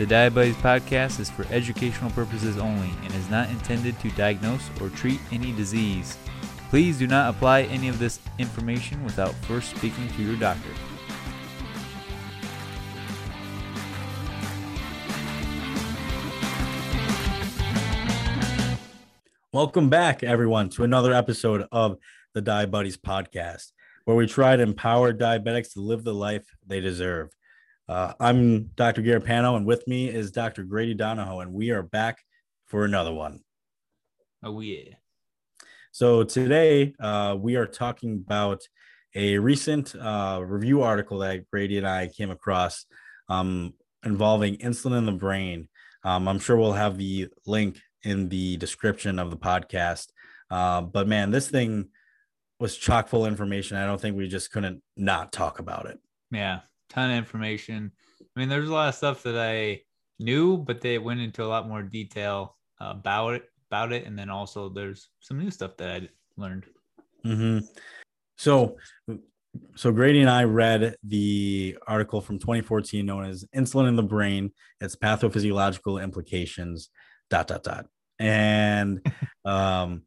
The Diabuddies Podcast is for educational purposes only and is not intended to diagnose or treat any disease. Please do not apply any of this information without first speaking to your doctor. Welcome back, everyone, to another episode of the Diabuddies Podcast, where we try to empower diabetics to live the life they deserve. Uh, I'm Dr. Garapano, and with me is Dr. Grady Donohoe, and we are back for another one. Oh, yeah. So today uh, we are talking about a recent uh, review article that Grady and I came across um, involving insulin in the brain. Um, I'm sure we'll have the link in the description of the podcast. Uh, but man, this thing was chock full information. I don't think we just couldn't not talk about it. Yeah, ton of information. I mean, there's a lot of stuff that I knew, but they went into a lot more detail about it. About it, and then also there's some new stuff that I learned. Mm-hmm. So, so Grady and I read the article from 2014 known as "Insulin in the Brain: Its Pathophysiological Implications." Dot dot dot, and um,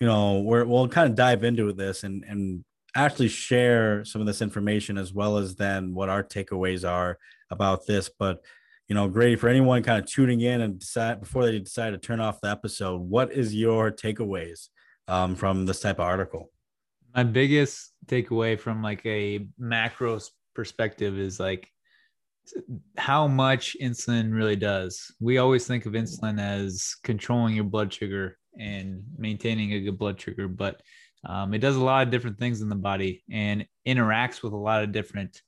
you know, we're, we'll kind of dive into this and and actually share some of this information as well as then what our takeaways are about this. But you know, Grady, for anyone kind of tuning in and decide before they decide to turn off the episode, what is your takeaways um, from this type of article? My biggest takeaway from like a macro perspective is like how much insulin really does. We always think of insulin as controlling your blood sugar and maintaining a good blood sugar, but um, it does a lot of different things in the body and interacts with a lot of different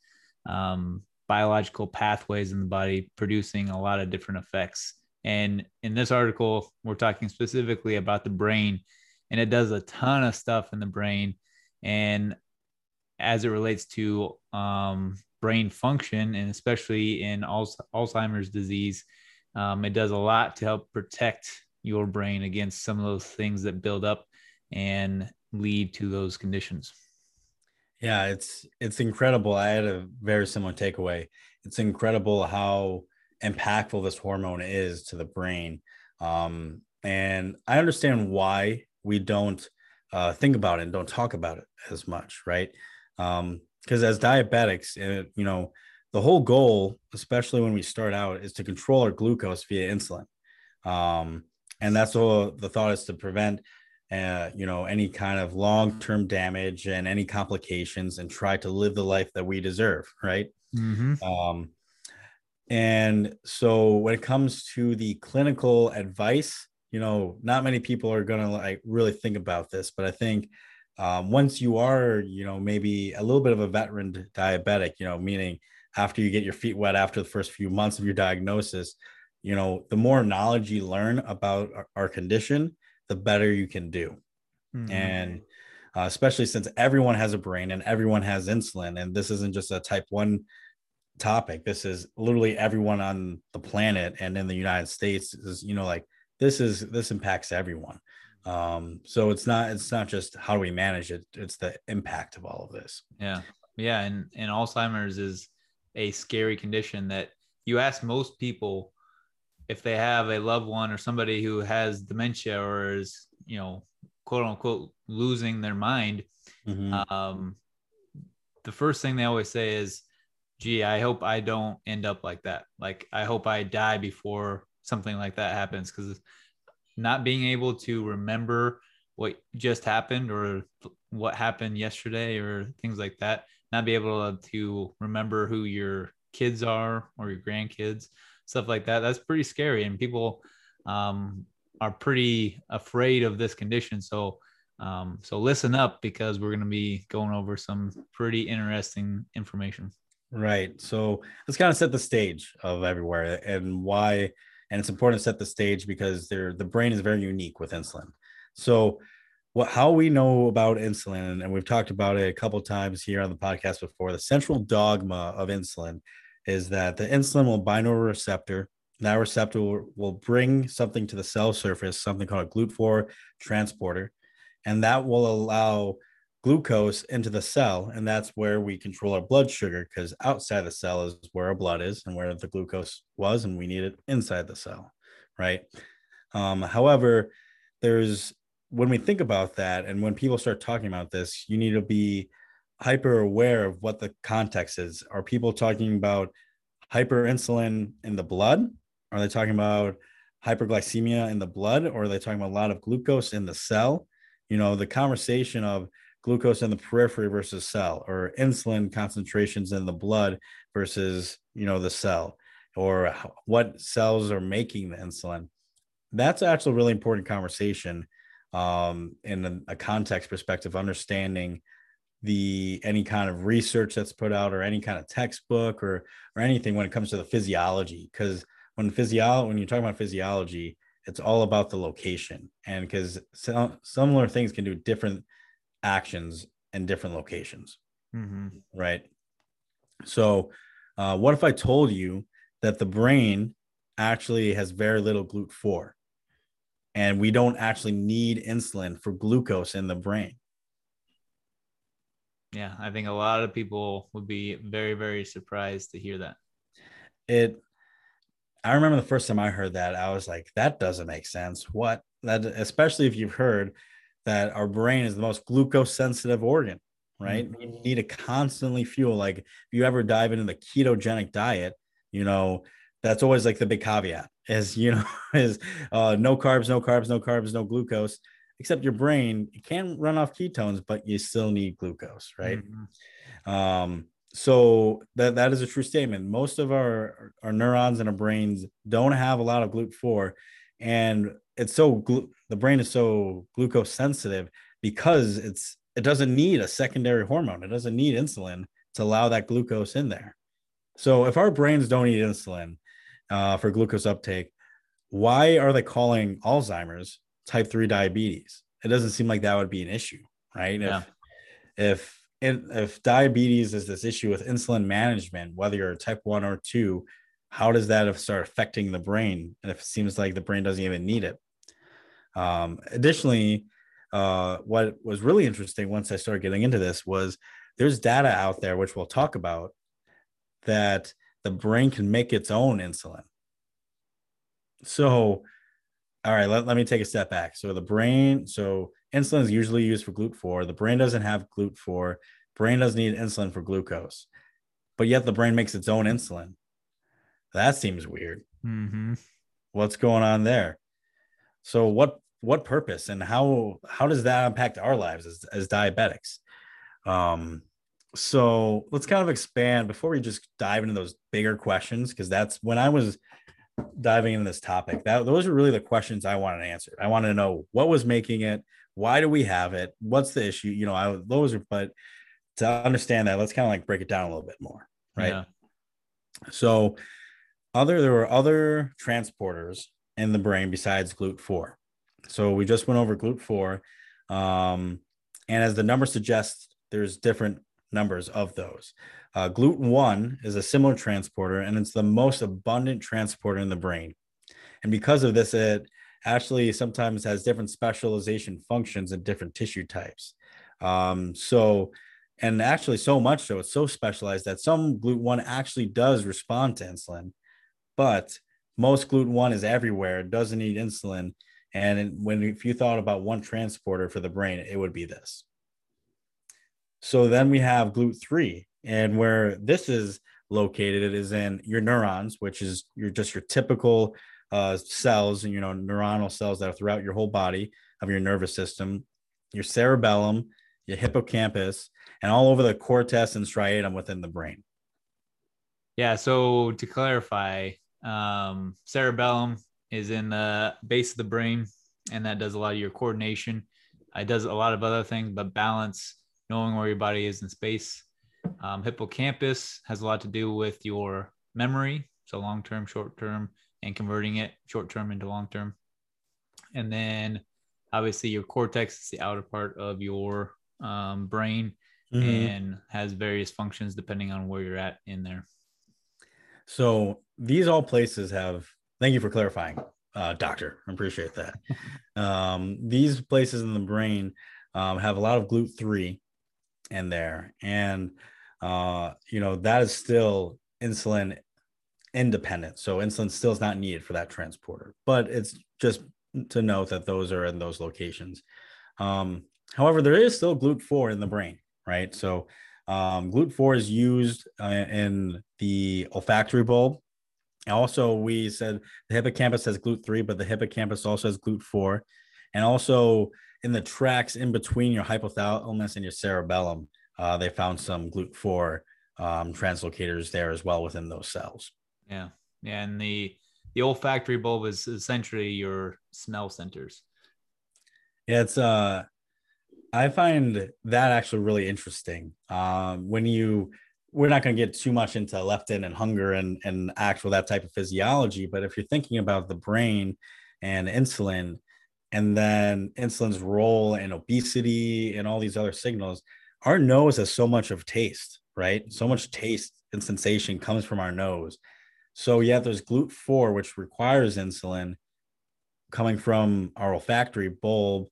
um, biological pathways in the body, producing a lot of different effects. And in this article, we're talking specifically about the brain, and it does a ton of stuff in the brain. And as it relates to um, brain function, and especially in Alzheimer's disease, um, it does a lot to help protect your brain against some of those things that build up and lead to those conditions. Yeah, it's it's incredible. I had a very similar takeaway. It's incredible how impactful this hormone is to the brain. Um, and I understand why we don't uh, think about it and don't talk about it as much, right? Um, because um, as diabetics, uh, you know, the whole goal, especially when we start out, is to control our glucose via insulin. Um, and that's all the thought is to prevent uh, you know, any kind of long-term damage and any complications and try to live the life that we deserve, right? Mm-hmm. Um, and so when it comes to the clinical advice, you know, not many people are gonna like really think about this, but I think um, once you are, you know, maybe a little bit of a veteran diabetic, you know, meaning after you get your feet wet after the first few months of your diagnosis, you know, the more knowledge you learn about our, our condition, the better you can do. Mm-hmm. And uh, especially since everyone has a brain and everyone has insulin, and this isn't just a type one topic. This is literally everyone on the planet and in the United States is, you know, like this is this impacts everyone. Um, so it's not it's not just how do we manage it, it's the impact of all of this. Yeah. Yeah. And and Alzheimer's is a scary condition that you ask most people if they have a loved one or somebody who has dementia or is you know quote unquote losing their mind mm-hmm. um, the first thing they always say is gee i hope i don't end up like that like i hope i die before something like that happens because not being able to remember what just happened or what happened yesterday or things like that not be able to remember who your kids are or your grandkids stuff like that. That's pretty scary, and people um, are pretty afraid of this condition. So, um, so listen up because we're going to be going over some pretty interesting information. Right. So let's kind of set the stage of everywhere and why. And it's important to set the stage because the brain is very unique with insulin. So what how we know about insulin, and we've talked about it a couple times here on the podcast before, the central dogma of insulin is that the insulin will bind to a receptor. That receptor will, will bring something to the cell surface, something called a GLUT4 transporter, and that will allow glucose into the cell, and that's where we control our blood sugar because outside the cell is where our blood is and where the glucose was, and we need it inside the cell, right? Um, however, there's when we think about that, and when people start talking about this, you need to be hyper aware of what the context is. Are people talking about hyperinsulin in the blood? Are they talking about hyperglycemia in the blood, or are they talking about a lot of glucose in the cell? You know, the conversation of glucose in the periphery versus cell, or insulin concentrations in the blood versus, you know, the cell, or what cells are making the insulin. That's actually a really important conversation um, in a, a context perspective, understanding the any kind of research that's put out or any kind of textbook or or anything when it comes to the physiology. Because when physio when you're talking about physiology it's all about the location. And because similar things can do different actions in different locations. Mm-hmm. right? So uh, what if i told you that the brain actually has very little glut4 and we don't actually need insulin for glucose in the brain. Yeah i think a lot of people would be very very surprised to hear that. It i remember the first time i heard that i was like that doesn't make sense. What? That especially if you've heard that our brain is the most glucose sensitive organ right? Mm-hmm. you need to constantly fuel like if you ever dive into the ketogenic diet you know that's always like the big caveat is you know is uh, no carbs no carbs no carbs no glucose except your brain it can run off ketones but you still need glucose right? Mm-hmm. um, so that that is a true statement. Most of our our neurons in our brains don't have a lot of glut4 and it's so glu- the brain is so glucose sensitive because it's it doesn't need a secondary hormone. It doesn't need insulin to allow that glucose in there. So if our brains don't need insulin uh, for glucose uptake why are they calling alzheimer's type 3 diabetes? It doesn't seem like that would be an issue right? Yeah. if if if diabetes is this issue with insulin management whether you're type 1 or 2 how does that start affecting the brain? And if it seems like the brain doesn't even need it. Um, additionally uh, what was really interesting once i started getting into this was there's data out there which we'll talk about that the brain can make its own insulin so all right, let, let me take a step back. So the brain, so insulin is usually used for GLUT4. The brain doesn't have GLUT4. Brain doesn't need insulin for glucose, but yet the brain makes its own insulin. That seems weird. Mm-hmm. What's going on there? So what what purpose and how how does that impact our lives as, as diabetics? Um, so let's kind of expand before we just dive into those bigger questions because that's when I was diving into this topic. That those are really the questions I wanted answered. I wanted to know what was making it, why do we have it, what's the issue? You know, I those are but to understand that, let's kind of like break it down a little bit more, right? Yeah. So other there were other transporters in the brain besides GLUT4. So we just went over GLUT4. Um, and as the number suggests, there's different numbers of those. Uh, GLUT1 is a similar transporter, and it's the most abundant transporter in the brain. And because of this, it actually sometimes has different specialization functions in different tissue types. Um, so, and actually, so much so, it's so specialized that some GLUT1 actually does respond to insulin, but most GLUT1 is everywhere, it doesn't need insulin. And when if you thought about one transporter for the brain, it would be this. So then we have GLUT3, and where this is located, it is in your neurons, which is your just your typical uh, cells and you know neuronal cells that are throughout your whole body of your nervous system, your cerebellum, your hippocampus, and all over the cortex and striatum within the brain. Yeah. So to clarify, um, cerebellum is in the base of the brain, and that does a lot of your coordination. It does a lot of other things, but balance, knowing where your body is in space. Um, hippocampus has a lot to do with your memory, so long term, short term, and converting it short term into long term. And then obviously your cortex is the outer part of your um, brain mm-hmm. and has various functions depending on where you're at in there. So these all places have, thank you for clarifying, uh, doctor. I appreciate that. um, these places in the brain um, have a lot of GLUT3 in there. And, uh, you know, that is still insulin independent. So insulin still is not needed for that transporter, but it's just to note that those are in those locations. Um, however, there is still GLUT4 in the brain, right? So um, GLUT4 is used uh, in the olfactory bulb. Also, we said the hippocampus has GLUT3, but the hippocampus also has GLUT4. And also in the tracks in between your hypothalamus and your cerebellum, uh, they found some GLUT4 um, translocators there as well within those cells. Yeah. Yeah. And the, the olfactory bulb is essentially your smell centers. Yeah. It's, uh, I find that actually really interesting. Um, when you, we're not going to get too much into leptin and hunger and, and actual that type of physiology, but if you're thinking about the brain and insulin, and then insulin's role in obesity and all these other signals, our nose has so much of taste, right? So much taste and sensation comes from our nose. So yeah, there's GLUT4, which requires insulin coming from our olfactory bulb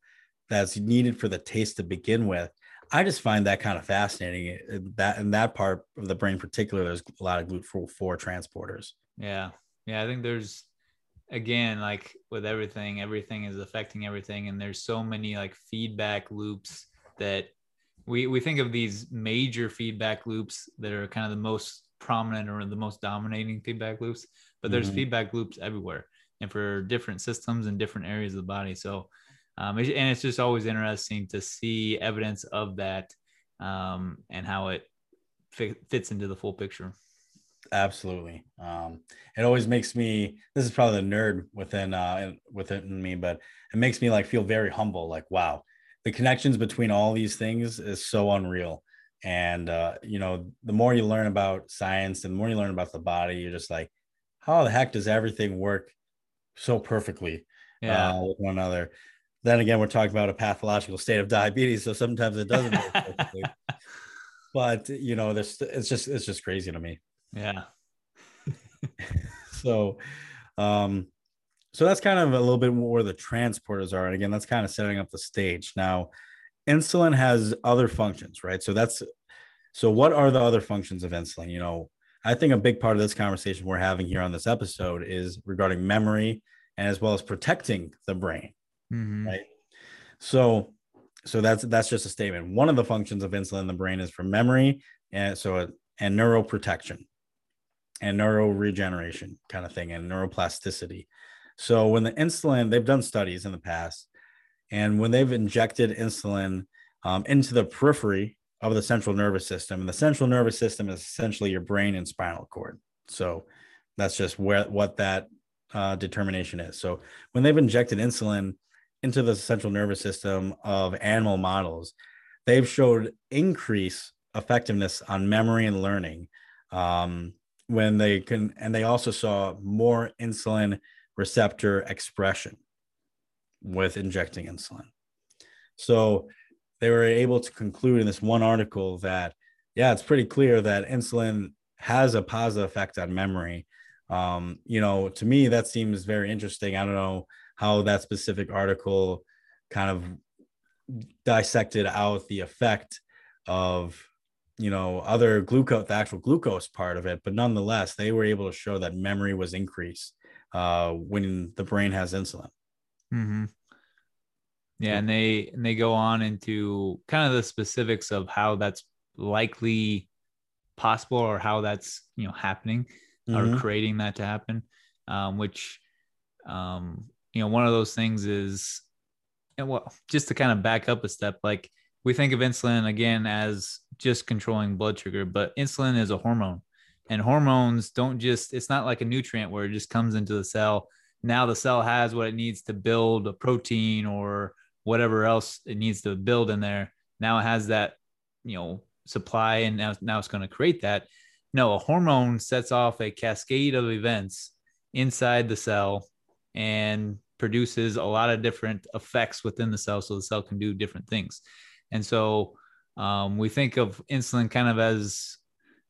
that's needed for the taste to begin with. I just find that kind of fascinating. Uh, that in that part of the brain, in particular, there's a lot of GLUT4 transporters. Yeah, yeah. I think there's again like with everything, everything is affecting everything, and there's so many like feedback loops that we we think of these major feedback loops that are kind of the most prominent or the most dominating feedback loops, but there's mm-hmm. feedback loops everywhere and for different systems and different areas of the body. So, um, and it's just always interesting to see evidence of that um, and how it fits into the full picture. Absolutely. Um, it always makes me. This is probably the nerd within uh, within me, but it makes me like feel very humble. Like, wow, the connections between all these things is so unreal and uh, you know the more you learn about science and the more you learn about the body you're just like how the heck does everything work so perfectly yeah. uh, with one another then again we're talking about a pathological state of diabetes so sometimes it doesn't but you know this it's just it's just crazy to me yeah so um so that's kind of a little bit where the transporters are and again that's kind of setting up the stage now insulin has other functions, right? So that's so what are the other functions of insulin? You know, I think a big part of this conversation we're having here on this episode is regarding memory and as well as protecting the brain. Mm-hmm. Right. So so that's that's just a statement. One of the functions of insulin in the brain is for memory and so and neuroprotection and neuroregeneration kind of thing and neuroplasticity. So when the insulin, they've done studies in the past and when they've injected insulin um, into the periphery of the central nervous system, and the central nervous system is essentially your brain and spinal cord. So that's just where what that uh, determination is. So when they've injected insulin into the central nervous system of animal models, they've showed increase effectiveness on memory and learning um, when they can, and they also saw more insulin receptor expression with injecting insulin. So they were able to conclude in this one article that, yeah, it's pretty clear that insulin has a positive effect on memory. Um, you know, to me, that seems very interesting. I don't know how that specific article kind of dissected out the effect of you know other glucose the actual glucose part of it but nonetheless they were able to show that memory was increased uh, when the brain has insulin Mm-hmm. Yeah, and they and they go on into kind of the specifics of how that's likely possible or how that's you know happening mm-hmm. or creating that to happen. Um, which um, you know, one of those things is and well, just to kind of back up a step, like we think of insulin again as just controlling blood sugar, but insulin is a hormone. And hormones don't just, it's not like a nutrient where it just comes into the cell now the cell has what it needs to build a protein or whatever else it needs to build in there. Now it has that, you know, supply and now, now it's going to create that. No, a hormone sets off a cascade of events inside the cell and produces a lot of different effects within the cell so the cell can do different things. And so um, we think of insulin kind of as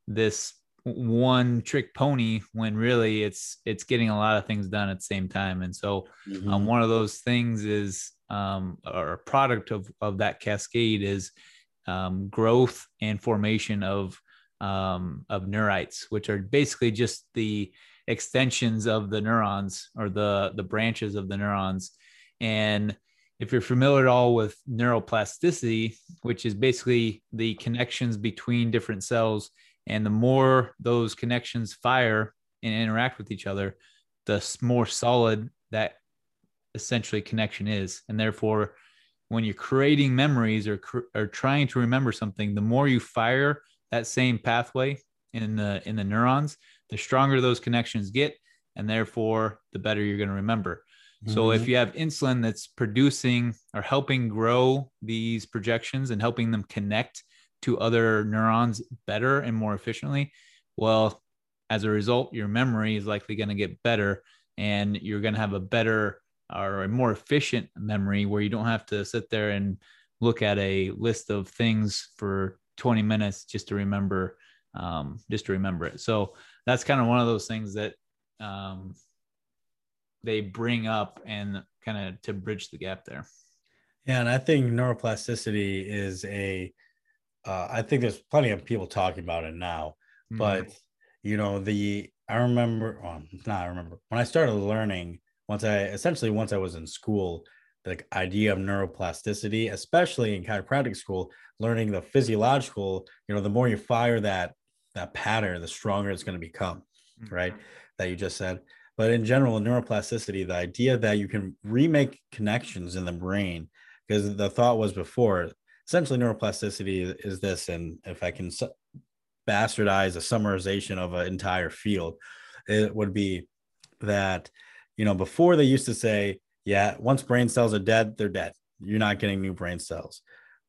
this one trick pony when really it's it's getting a lot of things done at the same time and so um, mm-hmm. um, one of those things is um, or a product of of that cascade is um, growth and formation of um, of neurites, which are basically just the extensions of the neurons or the the branches of the neurons. And if you're familiar at all with neuroplasticity, which is basically the connections between different cells, and the more those connections fire and interact with each other, the more solid that essentially connection is. And therefore, when you're creating memories or, or trying to remember something, the more you fire that same pathway in the in the neurons, the stronger those connections get, and therefore the better you're going to remember. Mm-hmm. So if mm-hmm. you have insulin that's producing or helping grow these projections and helping them connect to other neurons better and more efficiently, well, as a result, your memory is likely going to get better and you're going to have a better or a more efficient memory where you don't have to sit there and look at a list of things for 20 minutes just to remember um, just to remember it so that's kind of one of those things that um, they bring up and kind of to bridge the gap there yeah and i think neuroplasticity is a uh, I think there's plenty of people talking about it now mm-hmm. but you know the i remember well, not i remember when i started learning once i essentially once i was in school the idea of neuroplasticity especially in chiropractic school learning the physiological you know the more you fire that that pattern the stronger it's going to become mm-hmm. right that you just said but in general neuroplasticity the idea that you can remake connections in the brain because the thought was before essentially neuroplasticity is this and if i can bastardize a summarization of an entire field it would be that you know before they used to say yeah once brain cells are dead they're dead you're not getting new brain cells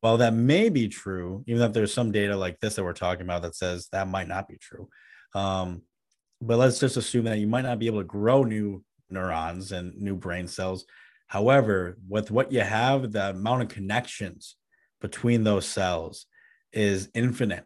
while that may be true, even if there's some data like this that we're talking about that says that might not be true. Um, but let's just assume that you might not be able to grow new neurons and new brain cells. However, with what you have, the amount of connections between those cells is infinite,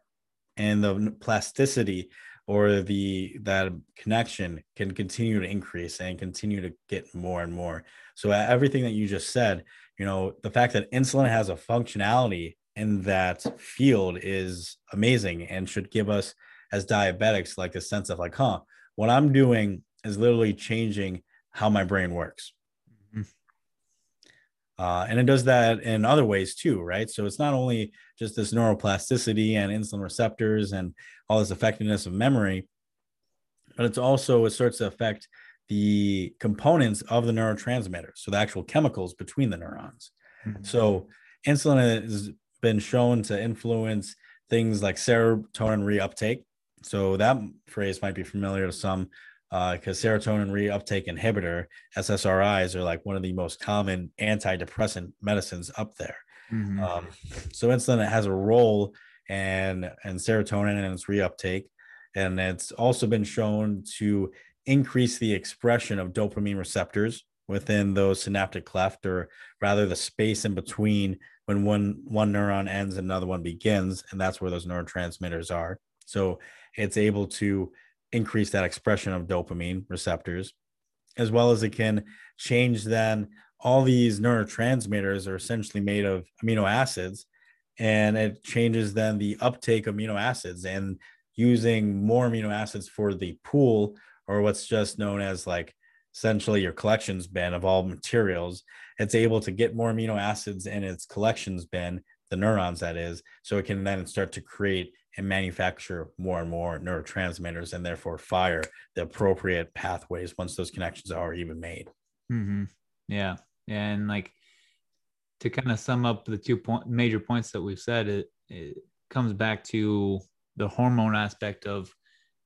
and the plasticity or the that connection can continue to increase and continue to get more and more. So everything that you just said you know the fact that insulin has a functionality in that field is amazing and should give us as diabetics like a sense of like huh what i'm doing is literally changing how my brain works mm-hmm. uh, and it does that in other ways too right so it's not only just this neuroplasticity and insulin receptors and all this effectiveness of memory but it's also it starts to affect the components of the neurotransmitters, so the actual chemicals between the neurons. Mm-hmm. So insulin has been shown to influence things like serotonin reuptake. So that phrase might be familiar to some because uh, serotonin reuptake inhibitor SSRIs are like one of the most common antidepressant medicines up there. Mm-hmm. Um, so insulin has a role and and serotonin and its reuptake, and it's also been shown to increase the expression of dopamine receptors within those synaptic cleft or rather the space in between when one one neuron ends and another one begins and that's where those neurotransmitters are so it's able to increase that expression of dopamine receptors as well as it can change then all these neurotransmitters are essentially made of amino acids and it changes then the uptake of amino acids and using more amino acids for the pool or what's just known as like essentially your collections bin of all materials, it's able to get more amino acids in its collections bin, the neurons that is, so it can then start to create and manufacture more and more neurotransmitters and therefore fire the appropriate pathways once those connections are even made. Mm-hmm. Yeah. And like to kind of sum up the two point, major points that we've said, it, it comes back to the hormone aspect of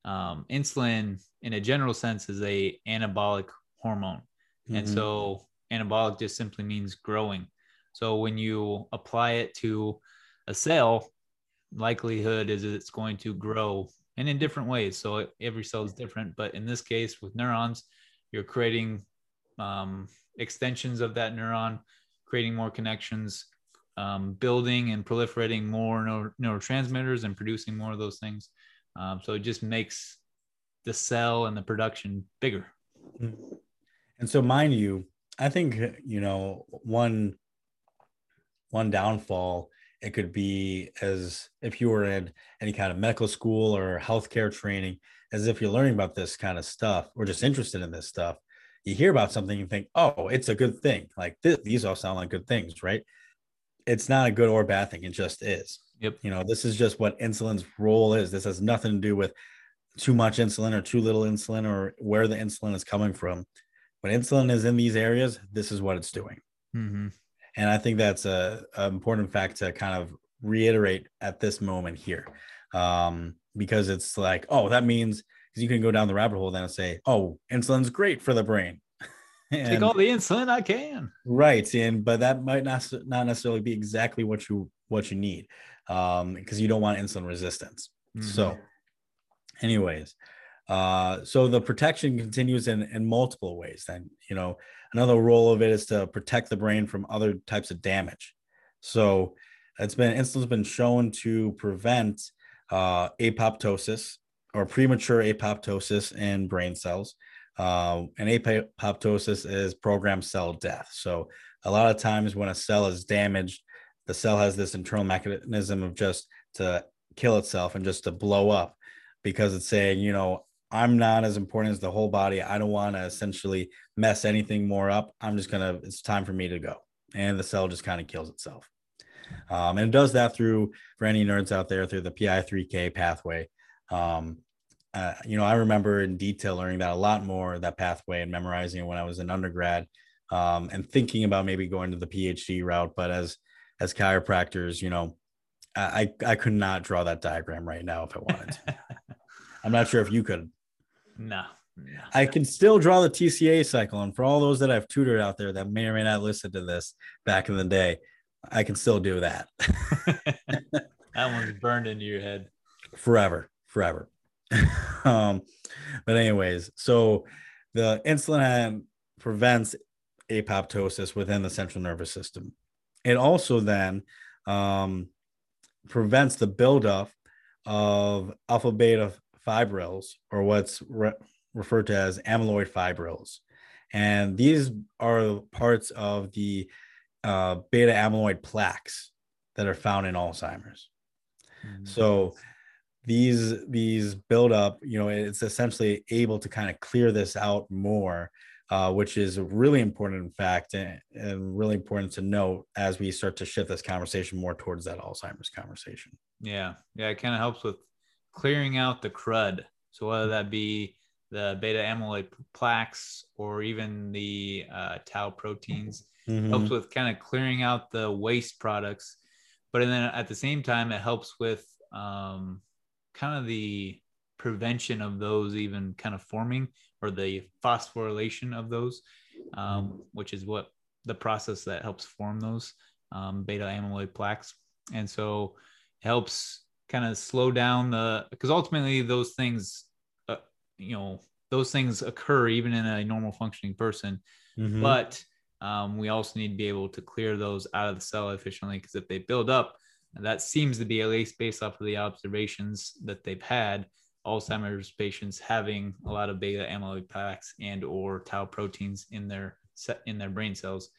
um, insulin in a general sense is a anabolic hormone mm-hmm. and so anabolic just simply means growing so when you apply it to a cell likelihood is it's going to grow and in different ways so every cell is different but in this case with neurons you're creating um, extensions of that neuron creating more connections um, building and proliferating more neuro- neurotransmitters and producing more of those things um, so it just makes the cell and the production bigger. Mm-hmm. And so, mind you, I think you know one one downfall It could be as if you were in any kind of medical school or healthcare training, as if you're learning about this kind of stuff or just interested in this stuff. You hear about something, you think, oh, it's a good thing. Like this, these all sound like good things, right? It's not a good or bad thing. It just is. Yep. You know, this is just what insulin's role is. This has nothing to do with too much insulin or too little insulin or where the insulin is coming from. When insulin is in these areas, this is what it's doing. Mm-hmm. And I think that's a, a, important fact to kind of reiterate at this moment here, um, because it's like, oh, that means because you can go down the rabbit hole then and say, oh, insulin's great for the brain. and, Take all the insulin I can. Right, and but that might not not necessarily be exactly what you what you need, um, because you don't want insulin resistance. Mm-hmm. So, anyways, uh, so the protection continues in in multiple ways. Then you know another role of it is to protect the brain from other types of damage. So it's been insulin's been shown to prevent uh, apoptosis or premature apoptosis in brain cells. Uh, and apoptosis is programmed cell death. So a lot of times when a cell is damaged, the cell has this internal mechanism of just to kill itself and just to blow up because it's saying, you know, I'm not as important as the whole body. I don't want to essentially mess anything more up. I'm just gonna. It's time for me to go, and the cell just kind of kills itself. Um, and it does that through for any nerds out there through the PI3K pathway. Um, uh, you know, I remember in detail learning that a lot more that pathway and memorizing it when I was in undergrad, um, and thinking about maybe going to the PhD route. But as as chiropractors, you know, I I could not draw that diagram right now if I wanted. to. I'm not sure if you could. No. I can still draw the TCA cycle. And for all those that I've tutored out there that may or may not listen to this back in the day, I can still do that. that one's burned into your head. Forever, forever. um, but anyways, so the insulin prevents apoptosis within the central nervous system. It also then um, prevents the buildup of alpha beta fibrils, or what's re- referred to as amyloid fibrils. And these are parts of the uh, beta amyloid plaques that are found in Alzheimer's. Mm-hmm. So these these build up, you know, it's essentially able to kind of clear this out more, uh, which is really important, in fact, and, and really important to note as we start to shift this conversation more towards that Alzheimer's conversation. Yeah, yeah, it kind of helps with clearing out the crud. So whether that be the beta amyloid plaques or even the uh, tau proteins, mm-hmm. helps with kind of clearing out the waste products. But then at the same time, it helps with um, kind of the prevention of those even kind of forming or the phosphorylation of those, um, which is what the process that helps form those um, beta amyloid plaques. And so helps kind of slow down the because ultimately those things uh, you know those things occur even in a normal functioning person mm-hmm. but um, we also need to be able to clear those out of the cell efficiently because if they build up that seems to be at least based off of the observations that they've had alzheimer's patients having a lot of beta amyloid plaques and or tau proteins in their in their brain cells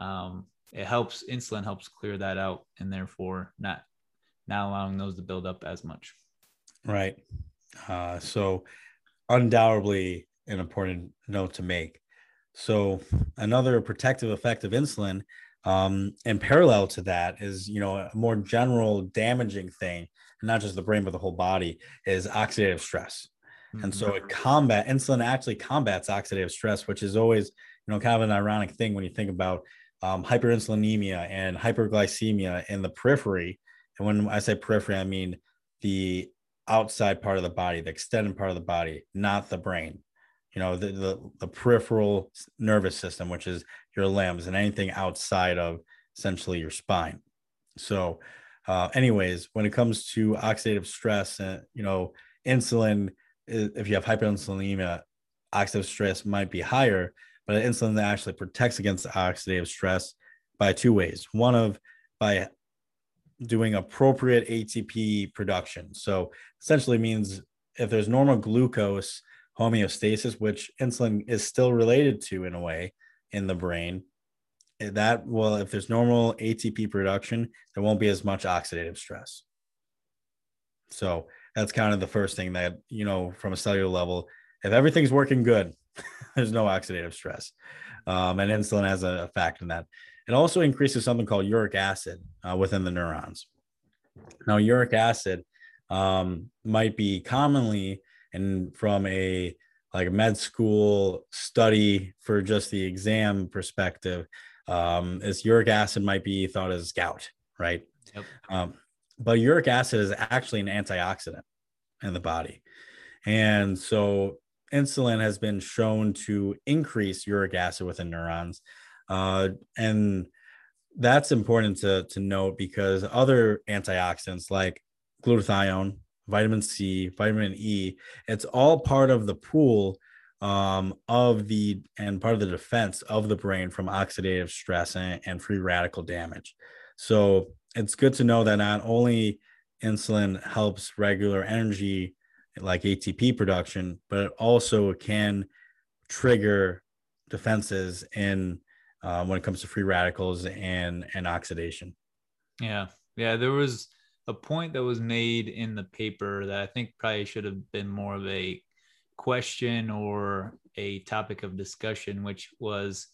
um, it helps insulin helps clear that out and therefore not not allowing those to build up as much. Right. Uh, so, undoubtedly, an important note to make. So, another protective effect of insulin, um, in parallel to that, is you know a more general damaging thing, not just the brain but the whole body, is oxidative stress. Mm-hmm. And so, it combat insulin actually combats oxidative stress, which is always you know kind of an ironic thing when you think about um, hyperinsulinemia and hyperglycemia in the periphery and when I say periphery, I mean the outside part of the body, the extended part of the body, not the brain. You know, the, the, the peripheral nervous system, which is your limbs and anything outside of essentially your spine. So, uh, anyways, when it comes to oxidative stress, and uh, you know, insulin, if you have hyperinsulinemia, oxidative stress might be higher, but insulin actually protects against oxidative stress by two ways. One of by doing appropriate ATP production. So essentially means if there's normal glucose homeostasis, which insulin is still related to in a way in the brain, that well, if there's normal ATP production, there won't be as much oxidative stress. So that's kind of the first thing that you know from a cellular level. If everything's working good, there's no oxidative stress, um, and insulin has a, fact in that. It also increases something called uric acid uh, within the neurons. Now, uric acid um, might be commonly and from a like med school study for just the exam perspective um, is uric acid might be thought as gout, right? Yep. Um, but uric acid is actually an antioxidant in the body. And so insulin has been shown to increase uric acid within neurons. Uh, and that's important to, to note because other antioxidants like glutathione, vitamin C, vitamin E, it's all part of the pool um, of the and part of the defense of the brain from oxidative stress and, and free radical damage. So it's good to know that not only insulin helps regular energy like ATP production, but it also can trigger defenses in uh, when it comes to free radicals and and oxidation. Yeah, yeah. There was a point that was made in the paper that I think probably should have been more of a question or a topic of discussion, which was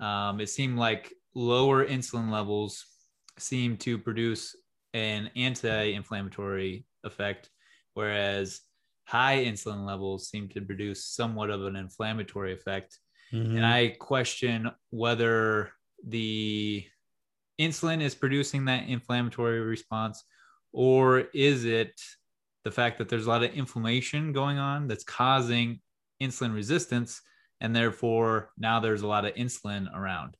um, it seemed like lower insulin levels seem to produce an anti-inflammatory effect, whereas high insulin levels seem to produce somewhat of an inflammatory effect. Mm-hmm. And I question whether the insulin is producing that inflammatory response or is it the fact that there's a lot of inflammation going on that's causing insulin resistance and therefore now there's a lot of insulin around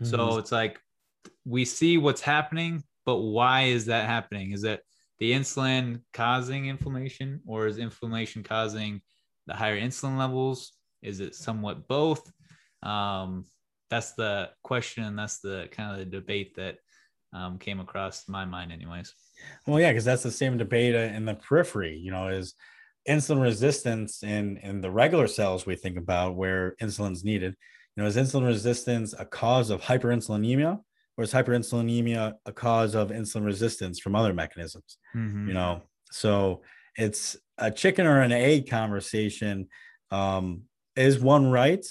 mm-hmm. so it's like we see what's happening but why is that happening is that the insulin causing inflammation or is inflammation causing the higher insulin levels is it somewhat both? Um, that's the question and that's the kind of the debate that um, came across my mind anyways. Well yeah because that's the same debate in the periphery you know is insulin resistance in in the regular cells we think about where insulin's needed. You know is insulin resistance a cause of hyperinsulinemia or is hyperinsulinemia a cause of insulin resistance from other mechanisms? Mm-hmm. you know so it's a chicken or an egg conversation um, is one right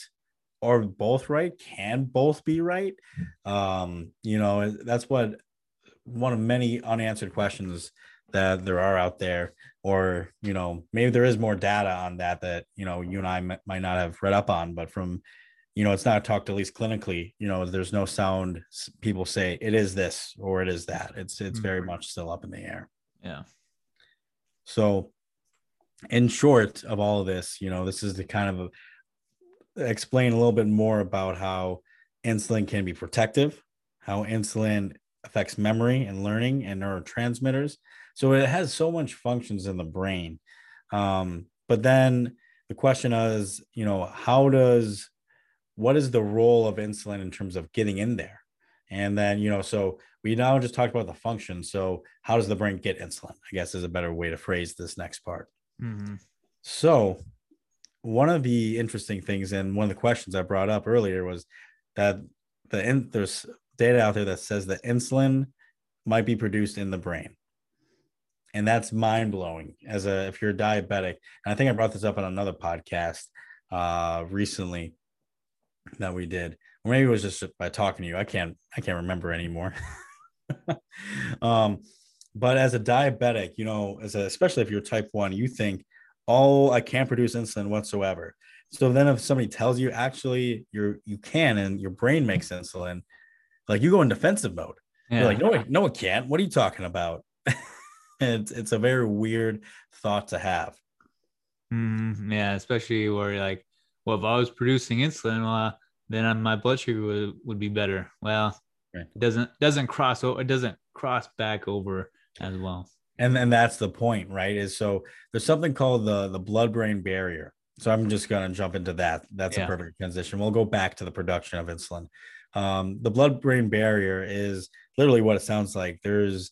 or both right? Can both be right? Um you know that's what one of many unanswered questions that there are out there. Or you know maybe there is more data on that that you know you and i m- might not have read up on but from you know it's not talked at least clinically you know there's no sound people say it is this or it is that. It's it's mm-hmm. very much still up in the air. Yeah. So in short of all of this you know this is the kind of a, explain a little bit more about how insulin can be protective, how insulin affects memory and learning and neurotransmitters. So it has so much functions in the brain. Um, but then the question is, you know, how does what is the role of insulin in terms of getting in there? And then, you know, so we now just talked about the function. So how does the brain get insulin? I guess is a better way to phrase this next part. Mm-hmm. So one of the interesting things and one of the questions I brought up earlier was that the in, there's data out there that says that insulin might be produced in the brain. And that's mind blowing as a if you're a diabetic. And I think I brought this up on another podcast uh recently that we did. Or maybe it was just by talking to you. I can't I can't remember anymore. um but as a diabetic, you know, as a, especially if you're type 1, you think oh, I can't produce insulin whatsoever. So then if somebody tells you actually you're you can and your brain makes insulin, like you go in defensive mode. Yeah. You're like, no, no, it can't. What are you talking about? it's it's a very weird thought to have. Mm, yeah, especially where like, well, if I was producing insulin, well, then my blood sugar would, would be better. Well, right. it doesn't doesn't cross over. It doesn't cross back over as well. And and that's the point right? Is so there's something called the the blood brain barrier. So i'm just going to jump into that. That's yeah. a perfect transition. We'll go back to the production of insulin. Um, the blood brain barrier is literally what it sounds like. There's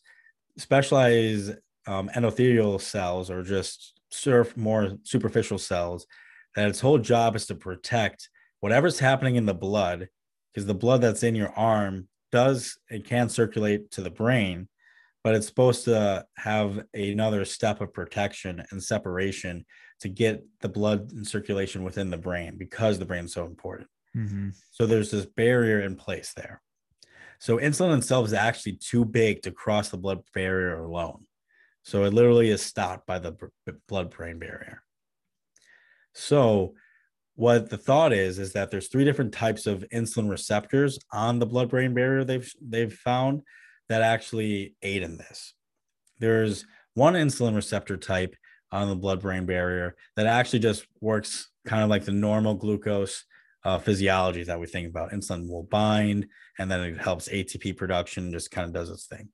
specialized um, endothelial cells or just surf more superficial cells that its whole job is to protect whatever's happening in the blood because the blood that's in your arm does it can circulate to the brain, but it's supposed to have another step of protection and separation to get the blood and circulation within the brain because the brain's so important. Mm-hmm. So there's this barrier in place there. So insulin itself is actually too big to cross the blood barrier alone. So it literally is stopped by the blood brain barrier. So what the thought is is that there's three different types of insulin receptors on the blood brain barrier they've they've found that actually aid in this. There's one insulin receptor type on the blood brain barrier that actually just works kind of like the normal glucose uh, physiology that we think about. Insulin will bind and then it helps ATP production, just kind of does its thing.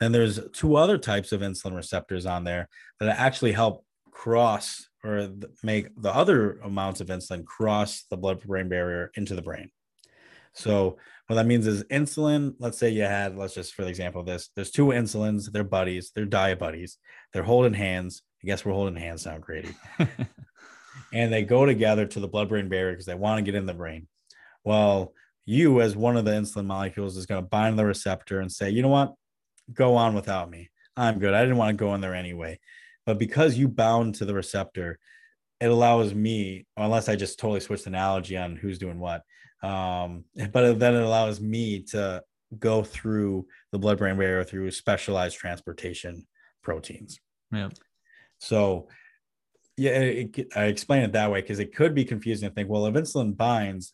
Then there's two other types of insulin receptors on there that actually help cross or make the other amounts of insulin cross the blood brain barrier into the brain. So what that means is insulin, let's say you had, let's just for the example of this, there's two insulins, they're buddies, they're Diabuddies, they're holding hands. I guess we're holding hands now, Grady. and they go together to the blood brain barrier because they want to get in the brain. Well, you as one of the insulin molecules is going to bind the receptor and say, you know what, go on without me. I'm good. I didn't want to go in there anyway. But because you bound to the receptor, it allows me, unless I just totally switch the analogy on who's doing what, um, but then it allows me to go through the blood brain barrier through specialized transportation proteins. Yeah. So, yeah, it, it, I explain it that way because it could be confusing to think, well, if insulin binds,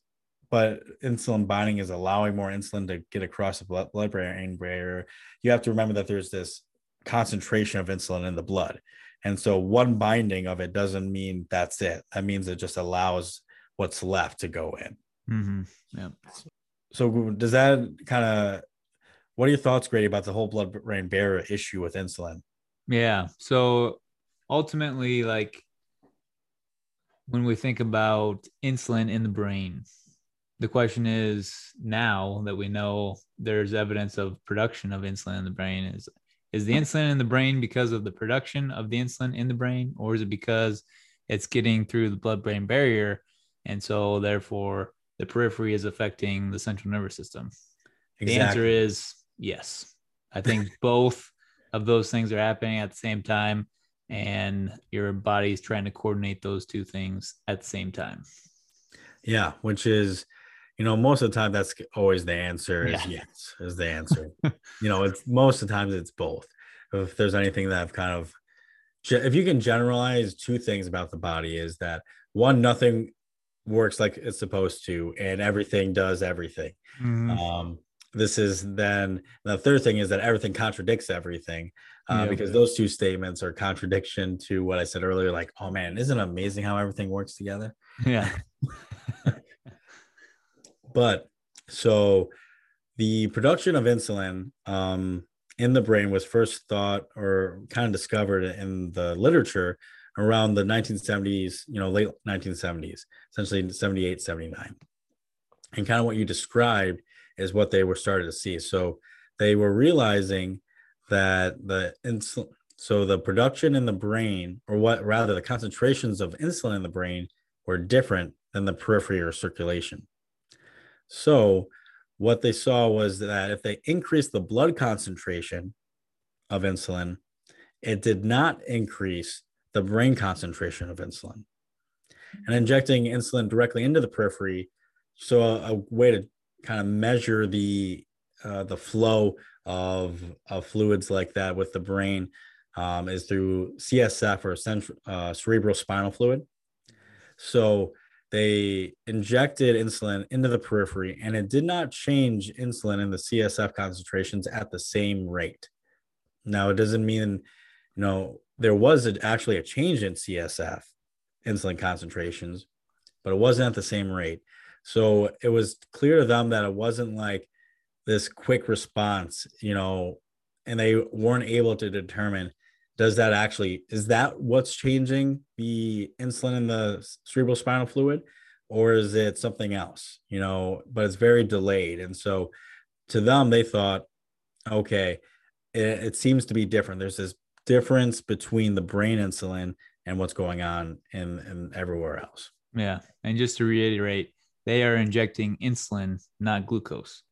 but insulin binding is allowing more insulin to get across the blood, blood brain barrier, you have to remember that there's this concentration of insulin in the blood. And so one binding of it doesn't mean that's it. That means it just allows what's left to go in. Mm-hmm. Yeah. So does that kind of what are your thoughts, Grady, about the whole blood brain barrier issue with insulin? Yeah. So ultimately, like when we think about insulin in the brain, the question is now that we know there's evidence of production of insulin in the brain is is the insulin in the brain because of the production of the insulin in the brain or is it because it's getting through the blood brain barrier and so therefore the periphery is affecting the central nervous system exactly. the answer is yes i think both of those things are happening at the same time and your body is trying to coordinate those two things at the same time yeah which is you know, most of the time that's always the answer is yeah. yes, is the answer. you know, it's most of the times it's both. If there's anything that I've kind of if you can generalize two things about the body is that one, nothing works like it's supposed to, and everything does everything. Mm-hmm. Um, this is then the third thing is that everything contradicts everything uh, yeah, because those two statements are contradiction to what I said earlier. Like, oh man, isn't it amazing how everything works together? Yeah. But so the production of insulin um, in the brain was first thought or kind of discovered in the literature around the 1970s, you know, late 1970s, essentially 78, 79. And kind of what you described is what they were starting to see. So they were realizing that the insulin, so the production in the brain, or what rather the concentrations of insulin in the brain were different than the periphery or circulation. So, what they saw was that if they increased the blood concentration of insulin, it did not increase the brain concentration of insulin. And injecting insulin directly into the periphery, so a, a way to kind of measure the uh, the flow of, of fluids like that with the brain um, is through CSF or central, uh, cerebral spinal fluid. So they injected insulin into the periphery and it did not change insulin in the CSF concentrations at the same rate. Now, it doesn't mean, you know, there was a, actually a change in CSF insulin concentrations, but it wasn't at the same rate. So it was clear to them that it wasn't like this quick response, you know, and they weren't able to determine does that actually is that what's changing the insulin in the cerebral spinal fluid or is it something else you know? But it's very delayed. And so to them they thought okay it, it seems to be different. There's this difference between the brain insulin and what's going on in, everywhere else yeah and just to reiterate they are injecting insulin, not glucose.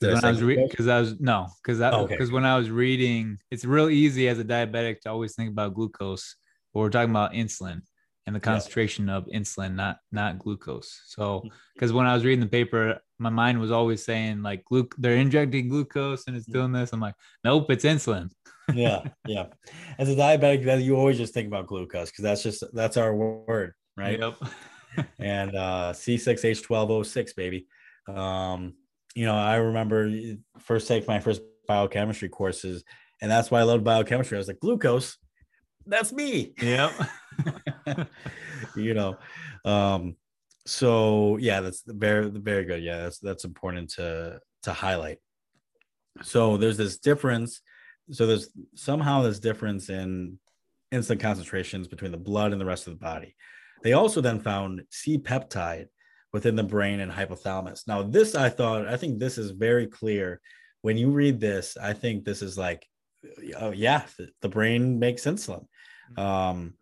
Did I I was because I was no because Okay. because when I was reading, it's real easy as a diabetic to always think about glucose, but we're talking about insulin and the Yeah. concentration of insulin, not not glucose. So because when I was reading the paper, my mind was always saying like glu- they're injecting glucose and it's doing this. I'm like, nope, it's insulin. yeah, yeah. As a diabetic, that you always just think about glucose because that's just that's our word, right? Yep. and uh, C6H12O6, baby. Um, you know, I remember first take my first biochemistry courses, and that's why I loved biochemistry. I was like, glucose, that's me. Yep. you know, um, so yeah, that's very very good. Yeah, that's that's important to to highlight. So there's this difference. So there's somehow this difference in insulin concentrations between the blood and the rest of the body. They also then found C peptide within the brain and hypothalamus. Now, this I thought, I think this is very clear. When you read this, I think this is like, oh, yeah, the, the brain makes insulin. Um,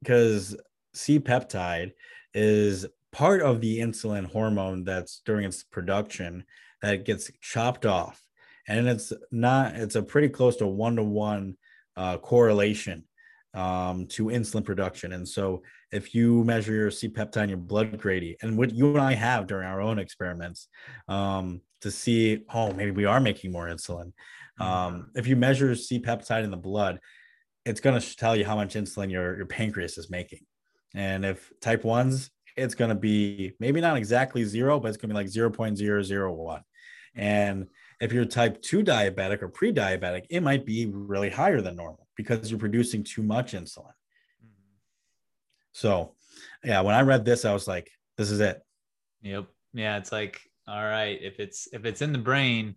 because C peptide is part of the insulin hormone that's during its production that gets chopped off. And it's not, it's a pretty close to one to one correlation um, to insulin production. And so if you measure your C peptide in your blood gradient, and what you and I have during our own experiments um, to see, oh, maybe we are making more insulin. Um, if you measure C peptide in the blood, it's going to tell you how much insulin your, your pancreas is making. And if type ones, it's going to be maybe not exactly zero, but it's going to be like 0.001. And if you're type 2 diabetic or pre diabetic, it might be really higher than normal because you're producing too much insulin. Mm-hmm. So, yeah, when I read this, I was like, this is it. Yep. Yeah, it's like, all right, if it's if it's in the brain,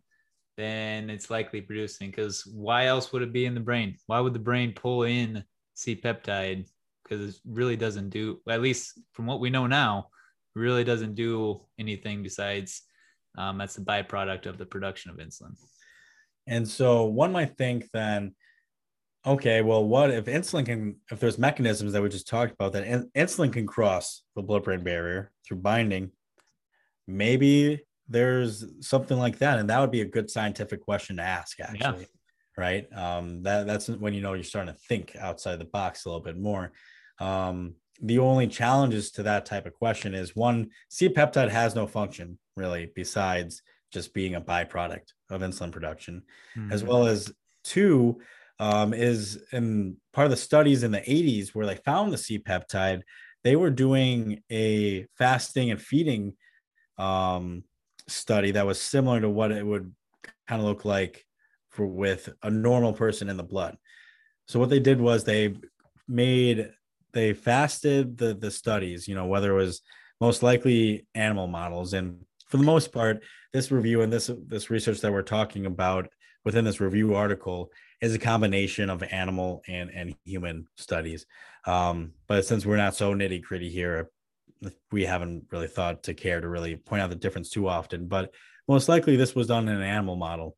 then it's likely producing because why else would it be in the brain? Why would the brain pull in C peptide? Because it really doesn't do, at least from what we know now, really doesn't do anything besides um, that's the byproduct of the production of insulin. And so one might think then, okay, well, what if insulin can, if there's mechanisms that we just talked about that in, insulin can cross the blood brain barrier through binding, maybe there's something like that. And that would be a good scientific question to ask, actually. Yeah. Right. Um, that, that's when you know you're starting to think outside the box a little bit more. Um, the only challenges to that type of question is one, C peptide has no function really besides just being a byproduct of insulin production, as Mhm. well as two um, is in part of the studies in the 80s where they found the C peptide, they were doing a fasting and feeding um, study that was similar to what it would kind of look like for with a normal person in the blood. So what they did was they made they fasted the the studies, you know, whether it was most likely animal models and for the most part this review and this this research that we're talking about within this review article is a combination of animal and and human studies um, but since we're not so nitty gritty here we haven't really thought to care to really point out the difference too often but most likely this was done in an animal model.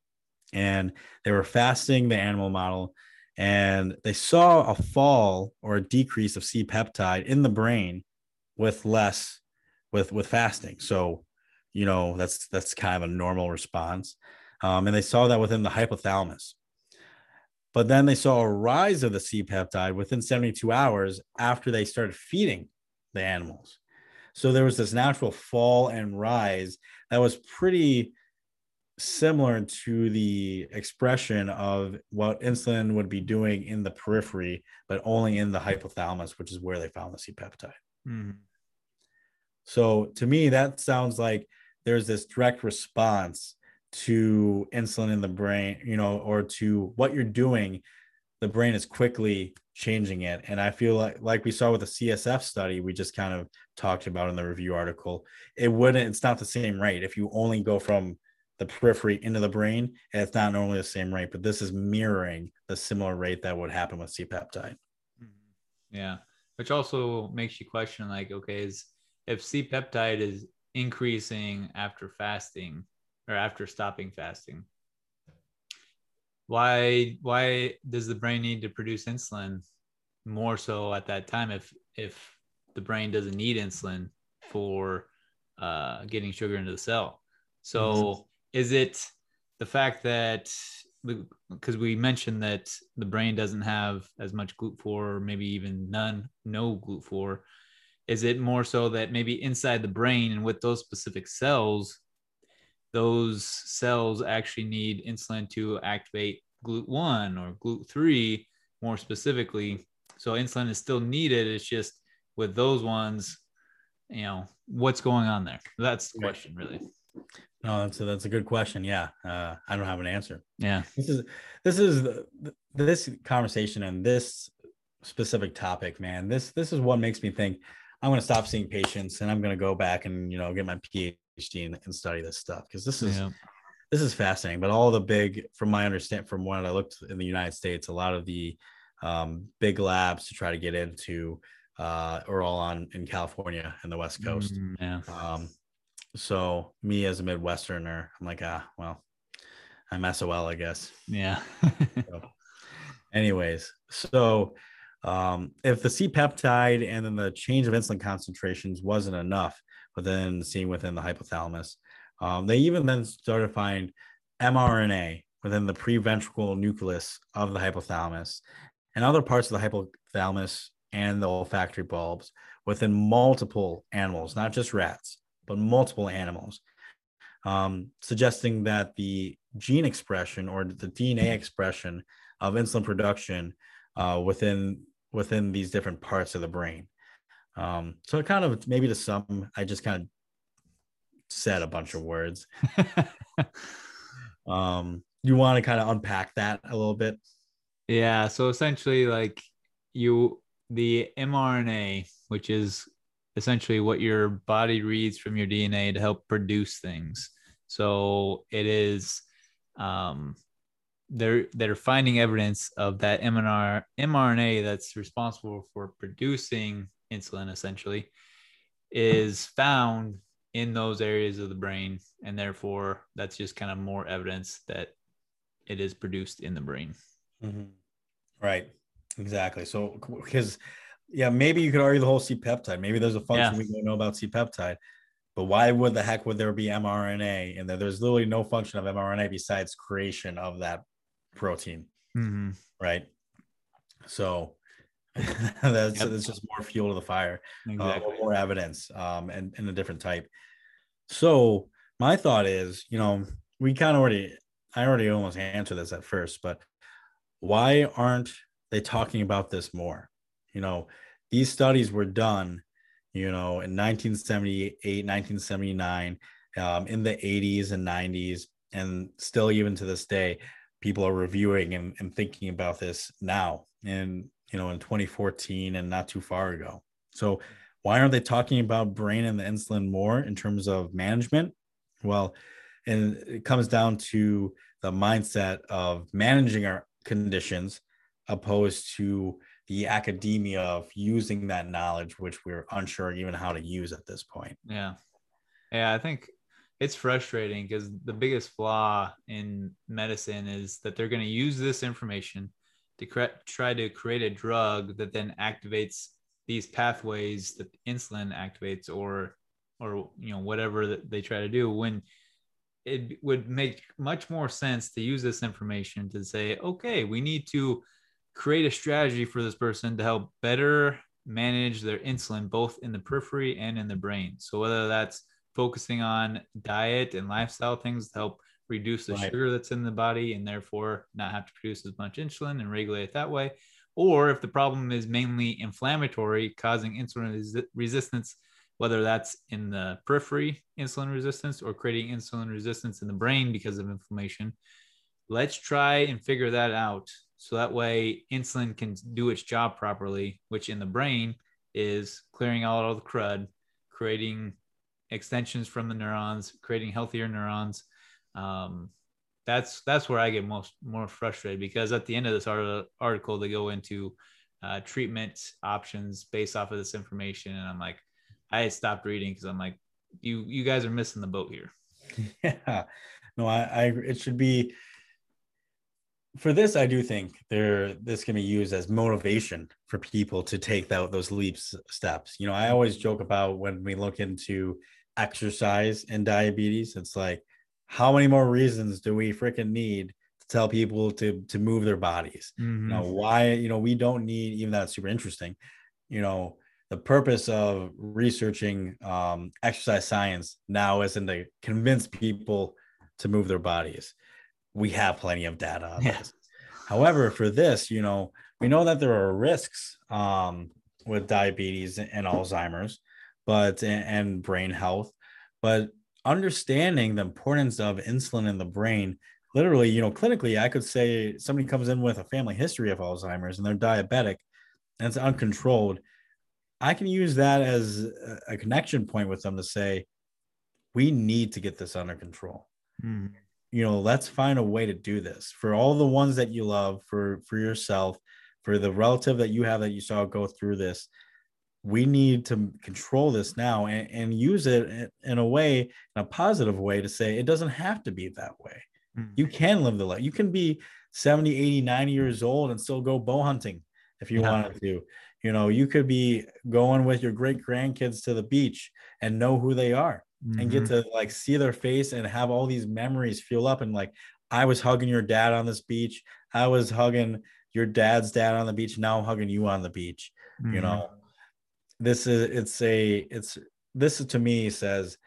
And they were fasting the animal model and they saw a fall or a decrease of c peptide in the brain with less with with fasting. So you know that's that's kind of a normal response. Um, and they saw that within the hypothalamus. But then they saw a rise of the c peptide within 72 hours after they started feeding the animals so there was this natural fall and rise that was pretty similar to the expression of what insulin would be doing in the periphery but only in the hypothalamus which is where they found the c peptide Mhm. so to me, that sounds like there's this direct response to insulin in the brain, you know, or to what you're doing. The brain is quickly changing it. And I feel like, like we saw with the CSF study, we just kind of talked about in the review article, it wouldn't, it's not the same rate. If you only go from the periphery into the brain, and it's not normally the same rate, but this is mirroring the similar rate that would happen with C peptide. Mm-hmm. Yeah. Which also makes you question like, okay, is if C peptide is increasing after fasting or after stopping fasting, why why does the brain need to produce insulin more so at that time if if the brain doesn't need insulin for uh, getting sugar into the cell. So mm-hmm. is it the fact that because we mentioned that the brain doesn't have as much GLUT4 or maybe even none, no GLUT4. Is it more so that maybe inside the brain and with those specific cells, those cells actually need insulin to activate GLUT1 or GLUT3 more specifically? So insulin is still needed. It's just with those ones, you know, what's going on there? That's the question, really. No, that's a, that's a good question. Yeah, uh, I don't have an answer. Yeah, this is this is the, this conversation and this specific topic, man. This this is what makes me think I'm going to stop seeing patients and I'm going to go back and you know get my PhD and, and study this stuff because this is yeah. this is fascinating. But all the big, from my understand, from what I looked in the United States, a lot of the um, big labs to try to get into uh, are all on in California and the West Coast. Mm, yeah. Um, so me as a Midwesterner, I'm like, ah, well, I'm SOL, I guess. Yeah. so, anyways, so um, if the C peptide and then the change of insulin concentrations wasn't enough, but then seeing within the hypothalamus, um, they even then started to find mRNA within the preventricular nucleus of the hypothalamus and other parts of the hypothalamus and the olfactory bulbs within multiple animals, not just rats but multiple animals, um, suggesting that the gene expression or the DNA expression of insulin production uh, within within these different parts of the brain. Um, so kind of maybe to some, I just kind of said a bunch of words. um, you want to kind of unpack that a little bit? Yeah. So essentially, like you, the mRNA, which is essentially what your body reads from your DNA to help produce things. So it is um, they're they're finding evidence of that mRNA mRNA that's responsible for producing insulin essentially is found in those areas of the brain and therefore that's just kind of more evidence that it is produced in the brain mm-hmm. right exactly so because yeah, maybe you could argue the whole C peptide. Maybe there's a function yeah. we don't know about C peptide, but why would the heck would there be mRNA? And there's literally no function of mRNA besides creation of that protein, mm-hmm. right? So that's, yep. that's just more fuel to the fire, uh, exactly. uh, more evidence, um, and, and a different type. So my thought is, you know, we kind of already, I already almost answered this at first, but why aren't they talking about this more? You know, these studies were done, you know, in 1978, 1979, um, in the 80s and 90s, and still even to this day, people are reviewing and, and thinking about this now and you know in 2014 and not too far ago so why aren't they talking about brain and the insulin more in terms of management well and it comes down to the mindset of managing our conditions opposed to the academia of using that knowledge, which we're unsure even how to use at this point. Yeah. Yeah. I think it's frustrating because the biggest flaw in medicine is that they're going to use this information to cre- try to create a drug that then activates these pathways that insulin activates or or you know whatever that they try to do when it would make much more sense to use this information to say okay we need to create a strategy for this person to help better manage their insulin both in the periphery and in the brain. So whether that's focusing on diet and lifestyle things to help reduce the right. sugar that's in the body and therefore not have to produce as much insulin and regulate it that way. Or if the problem is mainly inflammatory, causing insulin res- resistance, whether that's in the periphery, insulin resistance, or creating insulin resistance in the brain because of inflammation, let's try and figure that out so that way insulin can do its job properly, which in the brain is clearing out all the crud, creating extensions from the neurons, creating healthier neurons. Um, that's that's where I get most more frustrated because at the end of this article they go into uh, treatment options based off of this information, and I'm like, I stopped reading because I'm like, you you guys are missing the boat here. Yeah, no, I, I it should be for this, I do think there this can be used as motivation for people to take that, those leaps steps. You know, I always joke about when we look into exercise and diabetes. It's like, how many more reasons do we freaking need to tell people to to move their bodies? Mhm. You know, why, you know, we don't need even that's super interesting. You know, the purpose of researching um, exercise science now isn't to convince people to move their bodies. We have plenty of data on Yeah. this. However, for this, you know, we know that there are risks um, with diabetes and Alzheimer's, but and brain health, but understanding the importance of insulin in the brain, literally, you know, clinically, I could say somebody comes in with a family history of Alzheimer's and they're diabetic and it's uncontrolled. I can use that as a- connection point with them to say, we need to get this under control Mhm. you know let's find a way to do this for all the ones that you love for for yourself for the relative that you have that you saw go through this we need to control this now and, and use it in- a way in a positive way to say it doesn't have to be that way Mhm. you can live the life you can be 70 80 90 years old and still go bow hunting if you Yeah. wanted to you know you could be going with your great grandkids to the beach and know who they are and get Mhm. to like see their face and have all these memories fuel up and like I was hugging your dad on this beach. I was hugging your dad's dad on the beach. Now I'm hugging you on the beach. You Mhm. know, this is it's a it's this to me says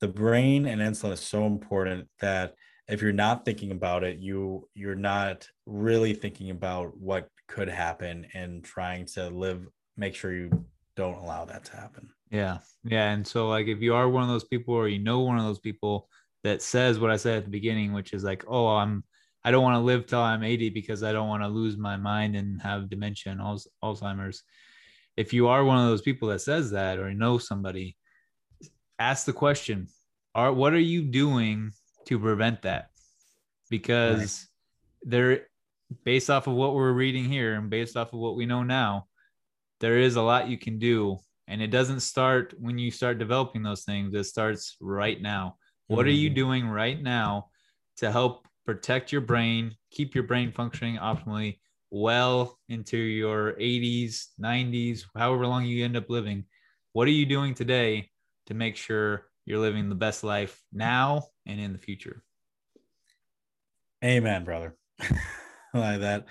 the brain and insulin is so important that if you're not thinking about it, you you're not really thinking about what could happen and trying to live, make sure you don't allow that to happen. Yeah. Yeah. And so, like, if you are one of those people or you know one of those people that says what I said at the beginning, which is like, oh, I'm, I don't want to live till I'm 80 because I don't want to lose my mind and have dementia and Alzheimer's. If you are one of those people that says that or know somebody, ask the question, are what are you doing to prevent that? Because there, based off of what we're reading here and based off of what we know now, there is a lot you can do and it doesn't start when you start developing those things it starts right now what are you Mhm. doing right now to help protect your brain keep your brain functioning optimally well into your 80s 90s however long you end up living what are you doing today to make sure you're living the best life now and in the future Amen, brother. like that,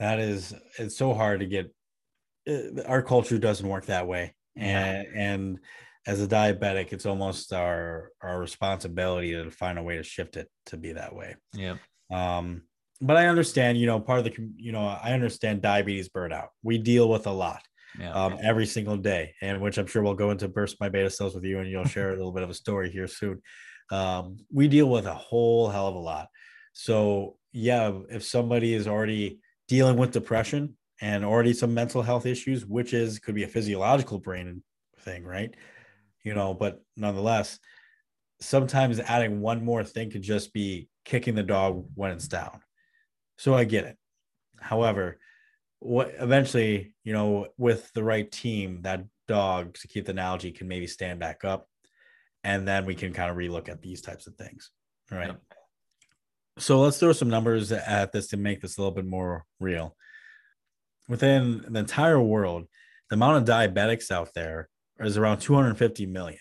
that is it's so hard to get. uh, Our culture doesn't work that way, and and as a diabetic, it's almost our our responsibility to find a way to shift it to be that way. yeah Um, but I understand, you know, part of the, you know, I understand diabetes burnout. We deal with a lot yeah um, every single day, and which I'm sure we'll go into burst my beta cells with you, and you'll share a little bit of a story here soon. Um, we deal with a whole hell of a lot. So yeah, if somebody is already dealing with depression and already some mental health issues, which is could be a physiological brain thing, right? You know, but nonetheless, sometimes adding one more thing could just be kicking the dog when it's down. So I get it. However, what eventually, you know, with the right team, that dog, to keep the analogy, can maybe stand back up. And then we can kind of relook at these types of things. All right. Yep. So let's throw some numbers at this to make this a little bit more real. Within the entire world, the amount of diabetics out there is around 250 million.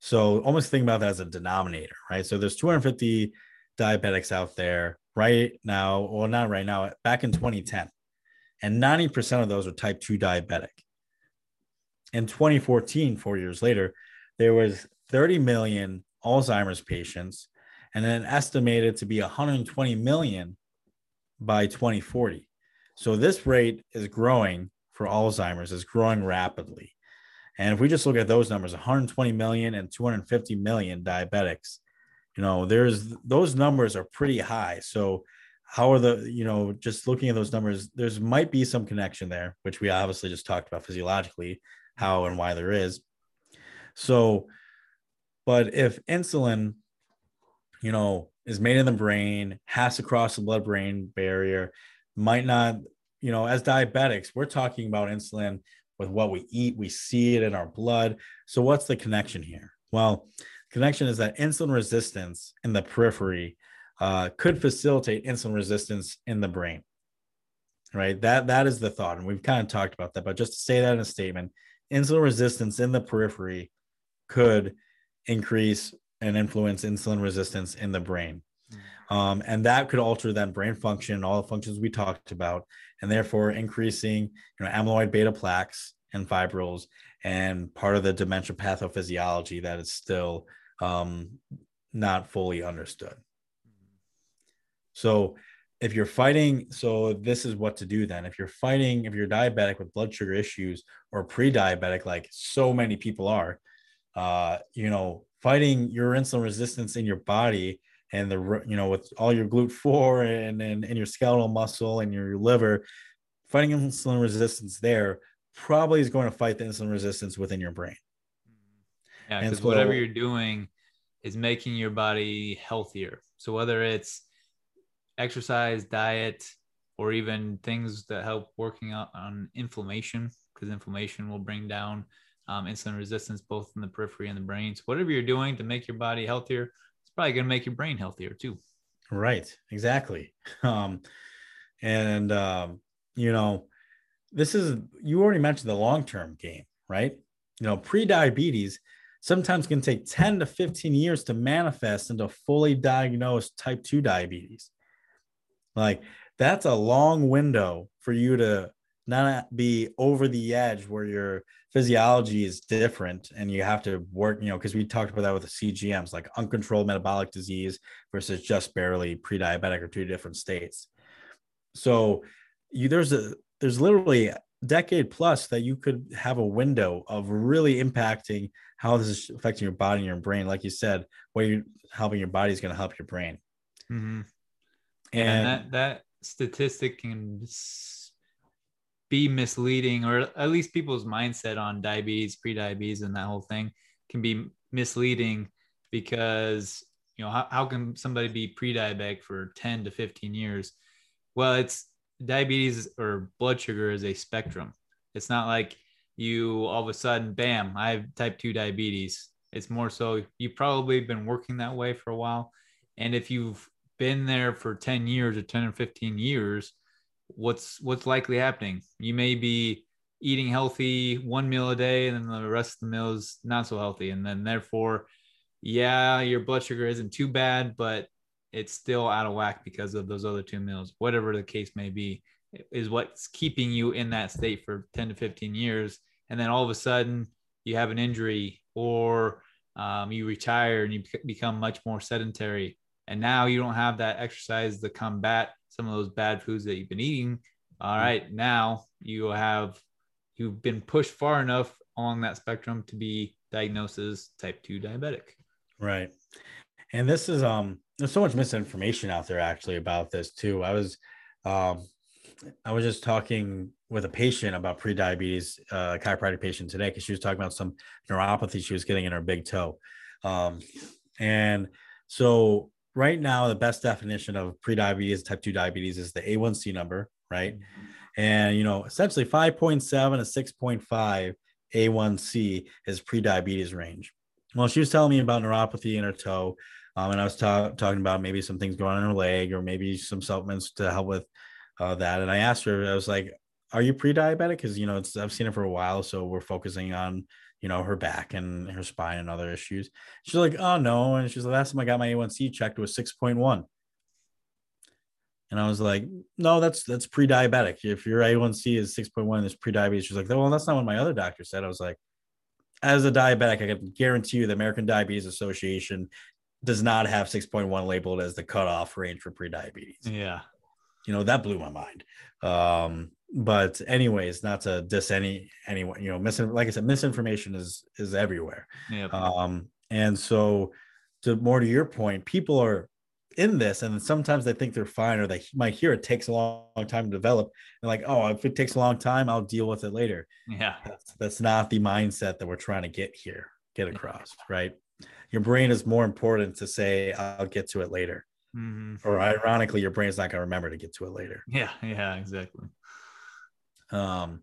So almost think about that as a denominator, right? So there's 250 diabetics out there right now, well, not right now, back in 2010. And 90% of those are type 2 diabetic. In 2014, four years later, there was 30 million Alzheimer's patients and then estimated to be 120 million by 2040. So this rate is growing for Alzheimer's, is growing rapidly. And if we just look at those numbers, 120 million and 250 million diabetics, you know, there's those numbers are pretty high. So how are the, you know, just looking at those numbers, there's might be some connection there, which we obviously just talked about physiologically, how and why there is. So, but if insulin, you know, is made in the brain, has to cross the blood brain barrier, might not, you know, as diabetics, we're talking about insulin with what we eat, we see it in our blood. So, what's the connection here? Well, connection is that insulin resistance in the periphery uh, could facilitate insulin resistance in the brain. Right. That that is the thought, and we've kind of talked about that. But just to say that in a statement, insulin resistance in the periphery could increase and influence insulin resistance in the brain. Mm. Um, and that could alter then brain function, all the functions we talked about, and therefore increasing you know, amyloid beta plaques and fibrils and part of the dementia pathophysiology that is still um, not fully understood. So if you're fighting, so this is what to do then. If you're fighting, if you're diabetic with blood sugar issues or pre-diabetic, like so many people are, uh, you know, fighting your insulin resistance in your body and the you know with all your GLUT4 and and, and your skeletal muscle and your liver, fighting insulin resistance there probably is going to fight the insulin resistance within your brain. Yeah, because so, whatever you're doing is making your body healthier. So whether it's exercise, diet, or even things that help working out on inflammation, because inflammation will bring down um, insulin resistance both in the periphery and the brain. So whatever you're doing to make your body healthier, it's probably going to make your brain healthier too. Right. Exactly. Um, and um, you know, this is you already mentioned the long-term game, right? You know, pre-diabetes sometimes it can take 10 to 15 years to manifest into fully diagnosed type 2 diabetes. Like that's a long window for you to not be over the edge where your physiology is different and you have to work, you know, because we talked about that with the CGMs, like uncontrolled metabolic disease versus just barely pre-diabetic or two different states. So you there's a there's literally a decade plus that you could have a window of really impacting how this is affecting your body and your brain. Like you said, what you're helping your body is going to help your brain. Mm-hmm. And, and that that statistic can be misleading, or at least people's mindset on diabetes, pre-diabetes, and that whole thing can be misleading because you know how, how can somebody be pre-diabetic for 10 to 15 years well it's diabetes or blood sugar is a spectrum it's not like you all of a sudden bam i have type 2 diabetes. It's more so you've probably been working that way for a while. And if you've been there for 10 years or 10 or 15 years what's what's likely happening? You may be eating healthy one meal a day and then the rest of the meals not so healthy. And then therefore yeah your blood sugar isn't too bad but it's still out of whack because of those other two meals. Whatever the case may be is what's keeping you in that state for 10 to 15 years and then all of a sudden you have an injury or um, you retire and you become much more sedentary. And now you don't have that exercise to combat some of those bad foods that you've been eating. All mm-hmm. now you have you've been pushed far enough along that spectrum to be diagnosed as type 2 diabetic. Right. And this is um there's so much misinformation out there actually about this too. I was um i was just talking with a patient about pre-diabetes uh chiropractic patient today because she was talking about some neuropathy she was getting in her big toe. Um and so right now the best definition of pre-diabetes type 2 diabetes is the a1c number right? And you know essentially 5.7 to 6.5 a1c is pre-diabetes range. Well she was telling me about neuropathy in her toe um, and i was ta- talking about maybe some things going on in her leg or maybe some supplements to help with uh, that and i asked her i was like are you pre-diabetic because you know it's i've seen it for a while so we're focusing on you know, her back and her spine and other issues. She's like, oh no. And she's the last time I got my A1C checked was 6.1. And I was like, no, that's that's pre-diabetic. If your A1C is 6.1, it's pre-diabetes. She's like, well, that's not what my other doctor said. I was like, as a diabetic, I can guarantee you the American Diabetes Association does not have 6.1 labeled as the cutoff range for pre-diabetes. Yeah. You know, that blew my mind. Um, but anyways not to diss any anyone you know mis- like i said misinformation is is everywhere. Yep. um and so to more to your point people are in this and sometimes they think they're fine or they might hear it takes a long, long time to develop. And like oh if it takes a long time i'll deal with it later. Yeah. That's, that's not the mindset that we're trying to get here get across right? Your brain is more important to say i'll get to it later mm-hmm. or ironically your brain's not going to remember to get to it later yeah yeah exactly um,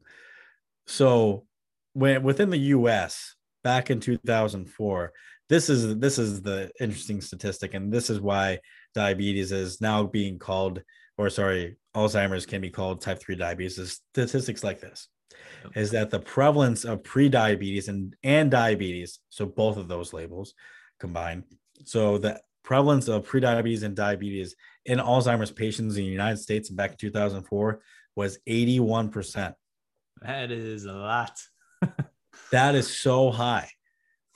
so when within the U.S. back in 2004, this is this is the interesting statistic, and this is why diabetes is now being called, or sorry, Alzheimer's can be called type 3 diabetes is statistics like this Yep. is that the prevalence of pre-diabetes and, and diabetes, so both of those labels combined. So the prevalence of pre-diabetes and diabetes in Alzheimer's patients in the United States back in 2004 was 81%. That is a lot. That is so high.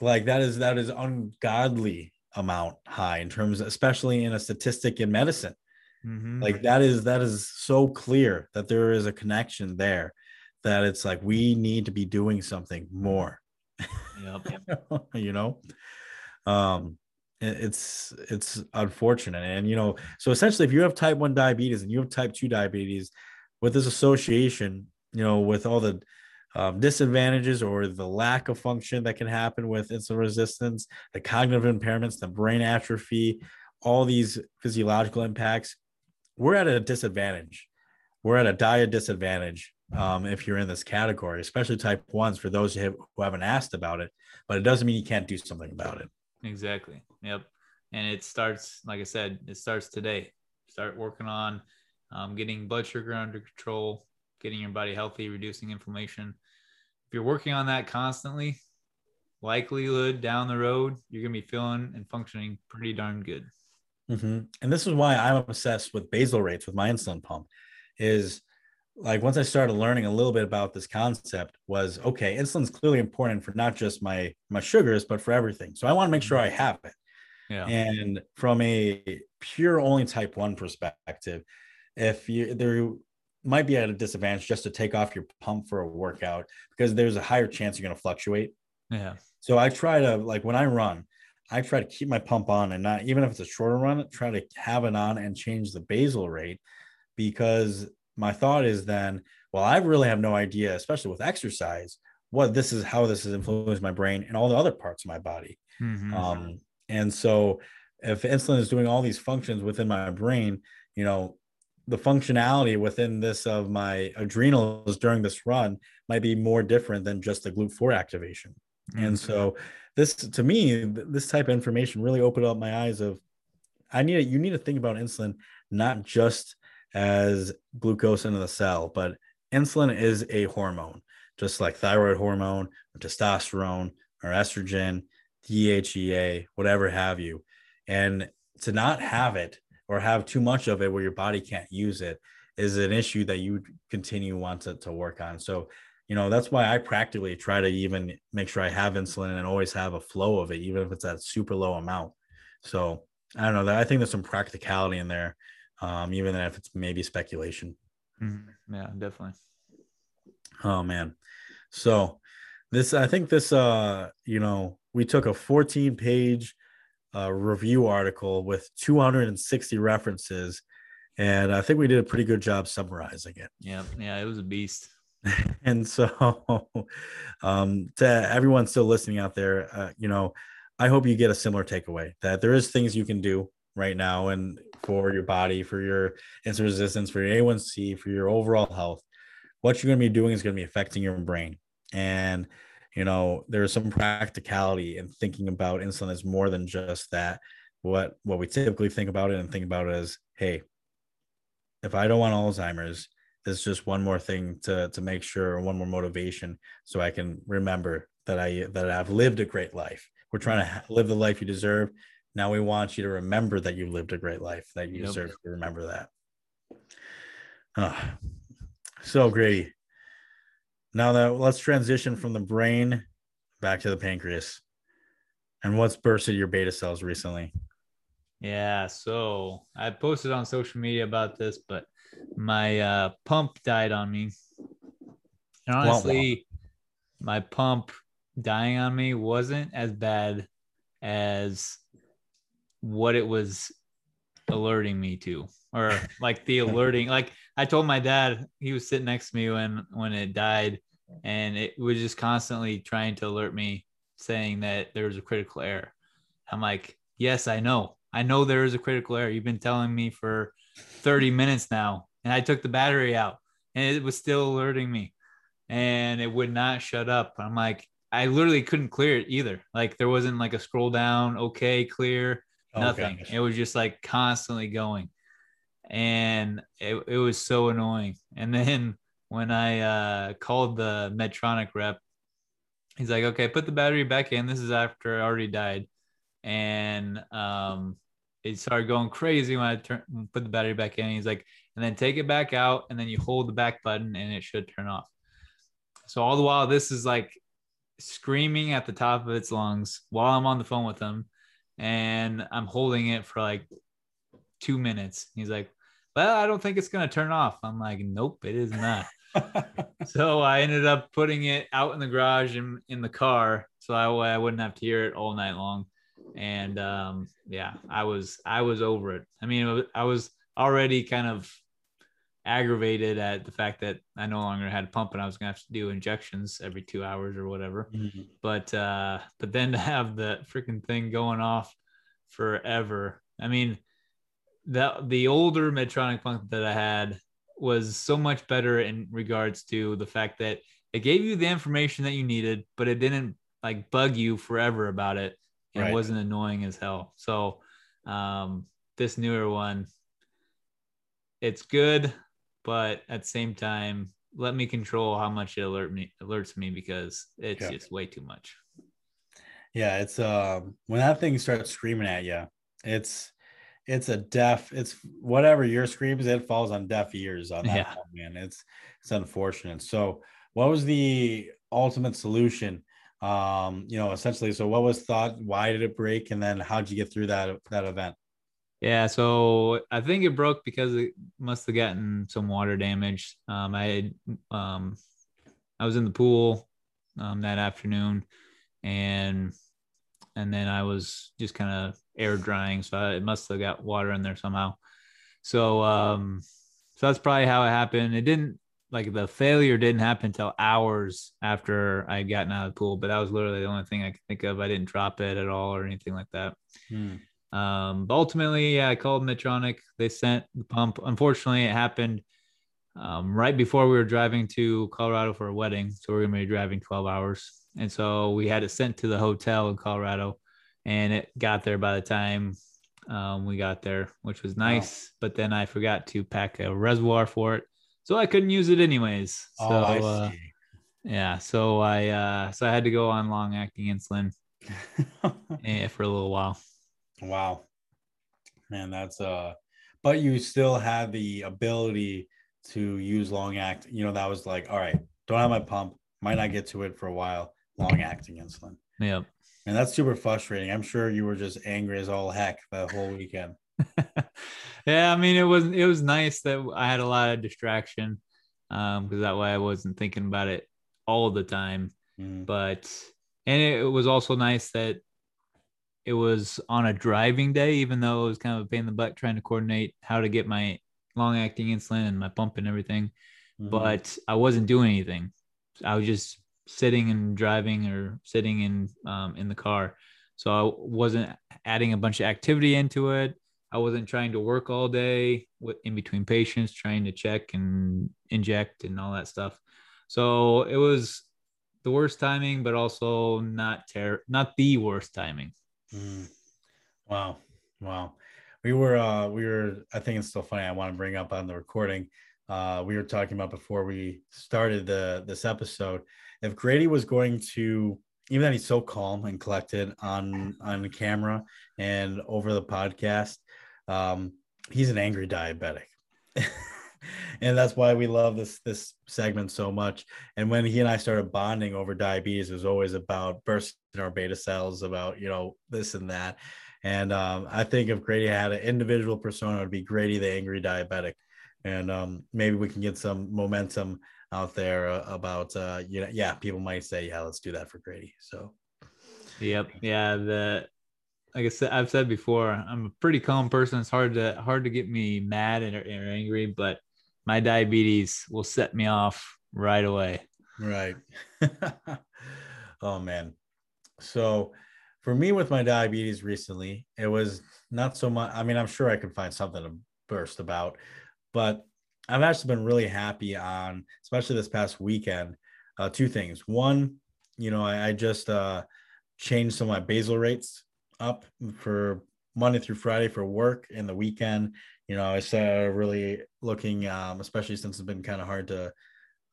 Like that is that is ungodly amount high in terms, especially in a statistic in medicine. Mhm. Like that is that is so clear that there is a connection there that it's like we need to be doing something more. Yep. you know um it's it's unfortunate and you know so essentially if you have type 1 diabetes and you have type 2 diabetes with this association you know with all the um, disadvantages or the lack of function that can happen with insulin resistance the cognitive impairments the brain atrophy all these physiological impacts we're at a disadvantage. We're at a dire disadvantage um, if you're in this category especially type 1s for those who, have, who haven't asked about it but it doesn't mean you can't do something about it Exactly. Yep. And it starts, like I said, it starts today. Start working on um, getting blood sugar under control, getting your body healthy, reducing inflammation. If you're working on that constantly, likelihood down the road, you're going to be feeling and functioning pretty darn good. Mhm. And this is why I'm obsessed with basal rates with my insulin pump. Is like once I started learning a little bit about this concept, was okay, insulin's clearly important for not just my my sugars, but for everything. So I want to make sure mm-hmm. I have it. Yeah. And from a pure only type one perspective, if you there might be at a disadvantage just to take off your pump for a workout because there's a higher chance you're going to fluctuate. Yeah. So I try to like when I run, I try to keep my pump on and not even if it's a shorter run, try to have it on and change the basal rate because my thought is then, well, I really have no idea, especially with exercise, what this is, how this has influenced my brain and all the other parts of my body. Mhm. Um, and so if insulin is doing all these functions within my brain, you know, the functionality within this of my adrenals during this run might be more different than just the GLUT4 activation. And Mhm. so this to me, this type of information really opened up my eyes of I need you need to think about insulin not just as glucose into the cell, but insulin is a hormone, just like thyroid hormone or testosterone or estrogen, DHEA, whatever have you. And to not have it or have too much of it where your body can't use it is an issue that you continue want to, to work on. So, you know, that's why I practically try to even make sure I have insulin and always have a flow of it, even if it's at super low amount. So I don't know that I think there's some practicality in there, um, even if it's maybe speculation. Mhm. Yeah, definitely. Oh man. So this I think this uh you know we took a 14 page uh, review article with 260 references and I think we did a pretty good job summarizing it. Yeah. Yeah. It was a beast. and so um to everyone still listening out there uh, you know I hope you get a similar takeaway that there is things you can do right now and for your body for your insulin resistance for your A1C for your overall health what you're going to be doing is going to be affecting your brain. And you know there's some practicality in thinking about insulin as more than just that. What what we typically think about it and think about it as hey if i don't want alzheimer's it's just one more thing to to make sure or one more motivation so i can remember that i that i've lived a great life. We're trying to live the life you deserve now we want you to remember that you lived a great life that you Yep. deserve to remember that Ah, so Grady. Now that let's transition from the brain back to the pancreas. And what's bursted your beta cells recently? Yeah, so I posted on social media about this, but my uh, pump died on me. And honestly, my pump dying on me wasn't as bad as what it was alerting me to, or like the alerting. Like I told my dad, he was sitting next to me when when it died, and it was just constantly trying to alert me, saying that there was a critical error. I'm like, yes, I know. I know there is a critical error. You've been telling me for 30 minutes now. And I took the battery out and it was still alerting me and it would not shut up. I'm like, I literally couldn't clear it either. Like there wasn't like a scroll down, okay, clear, Oh, nothing. gosh. It was just like constantly going. and it, it was so annoying. And then when I uh, called the Medtronic rep, he's like, "Okay, put the battery back in. This is after I already died," and um, it started going crazy when I turn put the battery back in. He's like, and then take it back out, and then you hold the back button, and it should turn off. So all the while, this is like screaming at the top of its lungs while I'm on the phone with him, and I'm holding it for like two minutes. He's like, "Well, I don't think it's gonna turn off." I'm like, "Nope, it is not." so I ended up putting it out in the garage and in the car, so I, I wouldn't have to hear it all night long and um, yeah, I was I was over it. I mean, I was already kind of aggravated at the fact that I no longer had a pump and I was gonna have to do injections every two hours or whatever. Mm-hmm. But uh, but then to have the freaking thing going off forever. I mean, the the older Medtronic pump that I had was so much better in regards to the fact that it gave you the information that you needed, but it didn't like bug you forever about it and right. wasn't annoying as hell. So um, this newer one, it's good, but at the same time, let me control how much it alert me alerts me because it's yeah. just way too much. Yeah, it's um when that thing starts screaming at you, it's it's a deaf, it's whatever your screams, it falls on deaf ears on that yeah. man. It's it's unfortunate. So what was the ultimate solution um you know essentially so what was thought why did it break and then how'd you get through that that event yeah so i think it broke because it must have gotten some water damage um i had, um i was in the pool um that afternoon and and then i was just kind of air drying so I, it must have got water in there somehow so um so that's probably how it happened it didn't like the failure didn't happen until hours after I had gotten out of the pool, but that was literally the only thing I could think of. I didn't drop it at all or anything like that. Hmm. Um, but ultimately, yeah, I called Medtronic. They sent the pump. Unfortunately, it happened um, right before we were driving to Colorado for a wedding. So we are going to be driving 12 hours. And so we had it sent to the hotel in Colorado and it got there by the time um, we got there, which was nice. Wow. But then I forgot to pack a reservoir for it so I couldn't use it anyways. Oh, so, I uh, yeah, so I uh, so I had to go on long acting insulin yeah, for a little while. Wow, man, that's uh, but you still had the ability to use long act. You know, that was like, all right, don't have my pump, might not get to it for a while. Long acting insulin. Yep. And that's super frustrating. I'm sure you were just angry as all heck that whole weekend. yeah, I mean it was it was nice that I had a lot of distraction um because that way I wasn't thinking about it all the time. Mm. But and it was also nice that it was on a driving day, even though it was kind of a pain in the butt trying to coordinate how to get my long acting insulin and my pump and everything. Mm-hmm. But I wasn't doing anything. I was just sitting and driving or sitting in um, in the car. So I wasn't adding a bunch of activity into it. I wasn't trying to work all day in between patients, trying to check and inject and all that stuff. So it was the worst timing, but also not ter- not the worst timing. Mm. Wow, wow. We were uh we were I think it's still funny. I want to bring up on the recording. Uh, we were talking about before we started the this episode. If Grady was going to even though he's so calm and collected on on camera and over the podcast um, he's an angry diabetic. and that's why we love this this segment so much. And when he and I started bonding over diabetes, it was always about bursting our beta cells, about you know this and that. And um, I think if Grady had an individual persona, it would be Grady the angry diabetic. And um, maybe we can get some momentum out there uh, about uh, you know yeah people might say yeah let's do that for Grady. So. Yep. Yeah. The like I said, I've said before, I'm a pretty calm person. It's hard to hard to get me mad and, and angry, but my diabetes will set me off right away. Right. oh man. So for me with my diabetes recently, it was not so much. I mean, I'm sure I could find something to burst about, but I've actually been really happy on, especially this past weekend. Uh, two things. One, you know, I, I just uh, changed some of my basal rates up for Monday through Friday for work and the weekend. You know, I started really looking, um, especially since it's been kind of hard to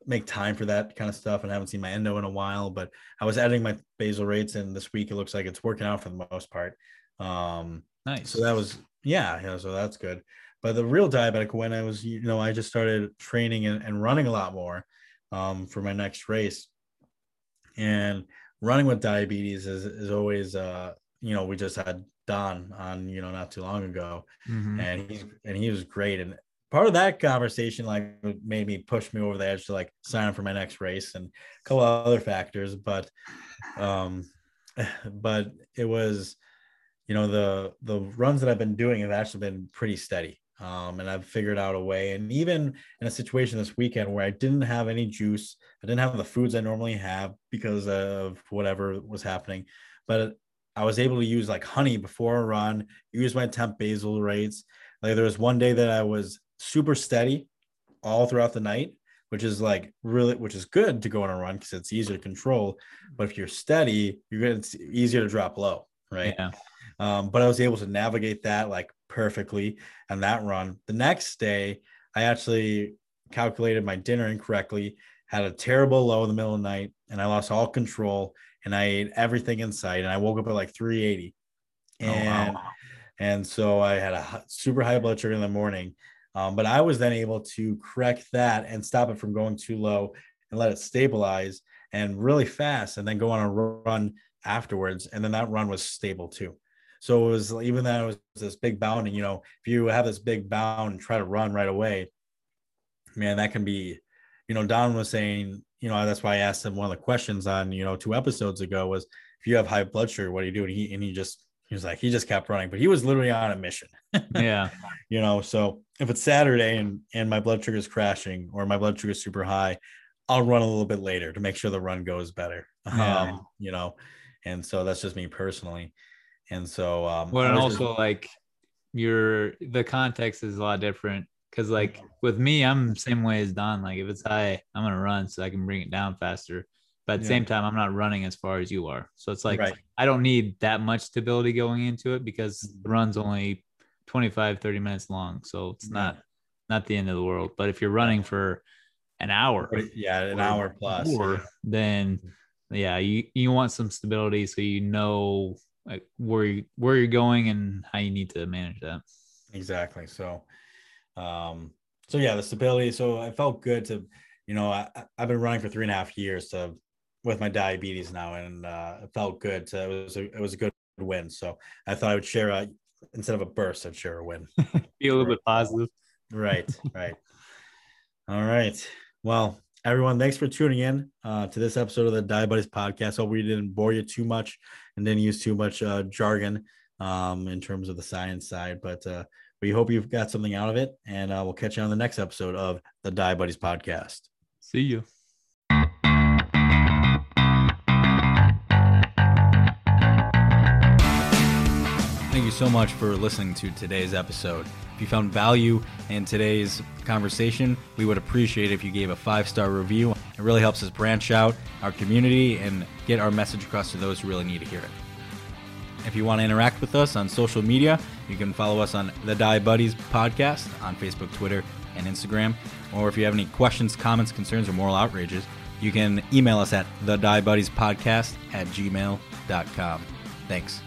make time for that kind of stuff and I haven't seen my endo in a while, but I was editing my basal rates and this week it looks like it's working out for the most part. Um, nice. So that was, yeah, yeah. So that's good. But the real diabetic when I was, you know, I just started training and, and running a lot more um, for my next race. And running with diabetes is, is always, uh, you know, we just had Don on, you know, not too long ago, mm-hmm. and he's and he was great. And part of that conversation like made me push me over the edge to like sign up for my next race and a couple other factors but um but it was you know the the runs that i've been doing have actually been pretty steady um and i've figured out a way and even in a situation this weekend where i didn't have any juice i didn't have the foods i normally have because of whatever was happening but i was able to use like honey before a run use my temp basal rates like there was one day that i was super steady all throughout the night, which is like really, which is good to go on a run because it's easier to control. But if you're steady, you're gonna it's easier to drop low, right? Yeah. Um, but I was able to navigate that like perfectly and that run. The next day, I actually calculated my dinner incorrectly, had a terrible low in the middle of the night, and I lost all control. And I ate everything in sight, and I woke up at like 380. And oh, wow. and so I had a super high blood sugar in the morning. Um, but I was then able to correct that and stop it from going too low and let it stabilize and really fast and then go on a run afterwards. And then that run was stable too. So it was even though it was this big bound, and you know, if you have this big bound and try to run right away, man, that can be, you know, Don was saying, you know, that's why I asked him one of the questions on, you know, two episodes ago was if you have high blood sugar, what do you do? And he and he just he was like, he just kept running, but he was literally on a mission. yeah. You know, so if it's Saturday and and my blood sugar is crashing or my blood sugar is super high, I'll run a little bit later to make sure the run goes better. Yeah. Um, you know, and so that's just me personally. And so um well and also just... like your the context is a lot different because like with me, I'm same way as Don. Like if it's high, I'm gonna run so I can bring it down faster. But at the yeah. same time, I'm not running as far as you are. So it's like right. I don't need that much stability going into it because the mm-hmm. run's only 25, 30 minutes long. So it's not not the end of the world. But if you're running for an hour, yeah, an hour plus, more, then yeah, you, you want some stability so you know like where you where you're going and how you need to manage that. Exactly. So um so yeah, the stability. So I felt good to, you know, I, I've been running for three and a half years to with my diabetes now, and uh, it felt good. To, it was a, it was a good win. So I thought I would share a instead of a burst, I'd share a win. Be a little bit positive. Right, right. All right. Well, everyone, thanks for tuning in uh, to this episode of the Diabuddies podcast. Hope we didn't bore you too much and didn't use too much uh, jargon um, in terms of the science side, but uh, we hope you've got something out of it. And uh, we'll catch you on the next episode of the Diabuddies podcast. See you. Thank you so much for listening to today's episode. If you found value in today's conversation, we would appreciate it if you gave a five star review. It really helps us branch out our community and get our message across to those who really need to hear it. If you want to interact with us on social media, you can follow us on the Diabuddies podcast on Facebook, Twitter, and Instagram. Or if you have any questions, comments, concerns, or moral outrages, you can email us at the Podcast at gmail.com. Thanks.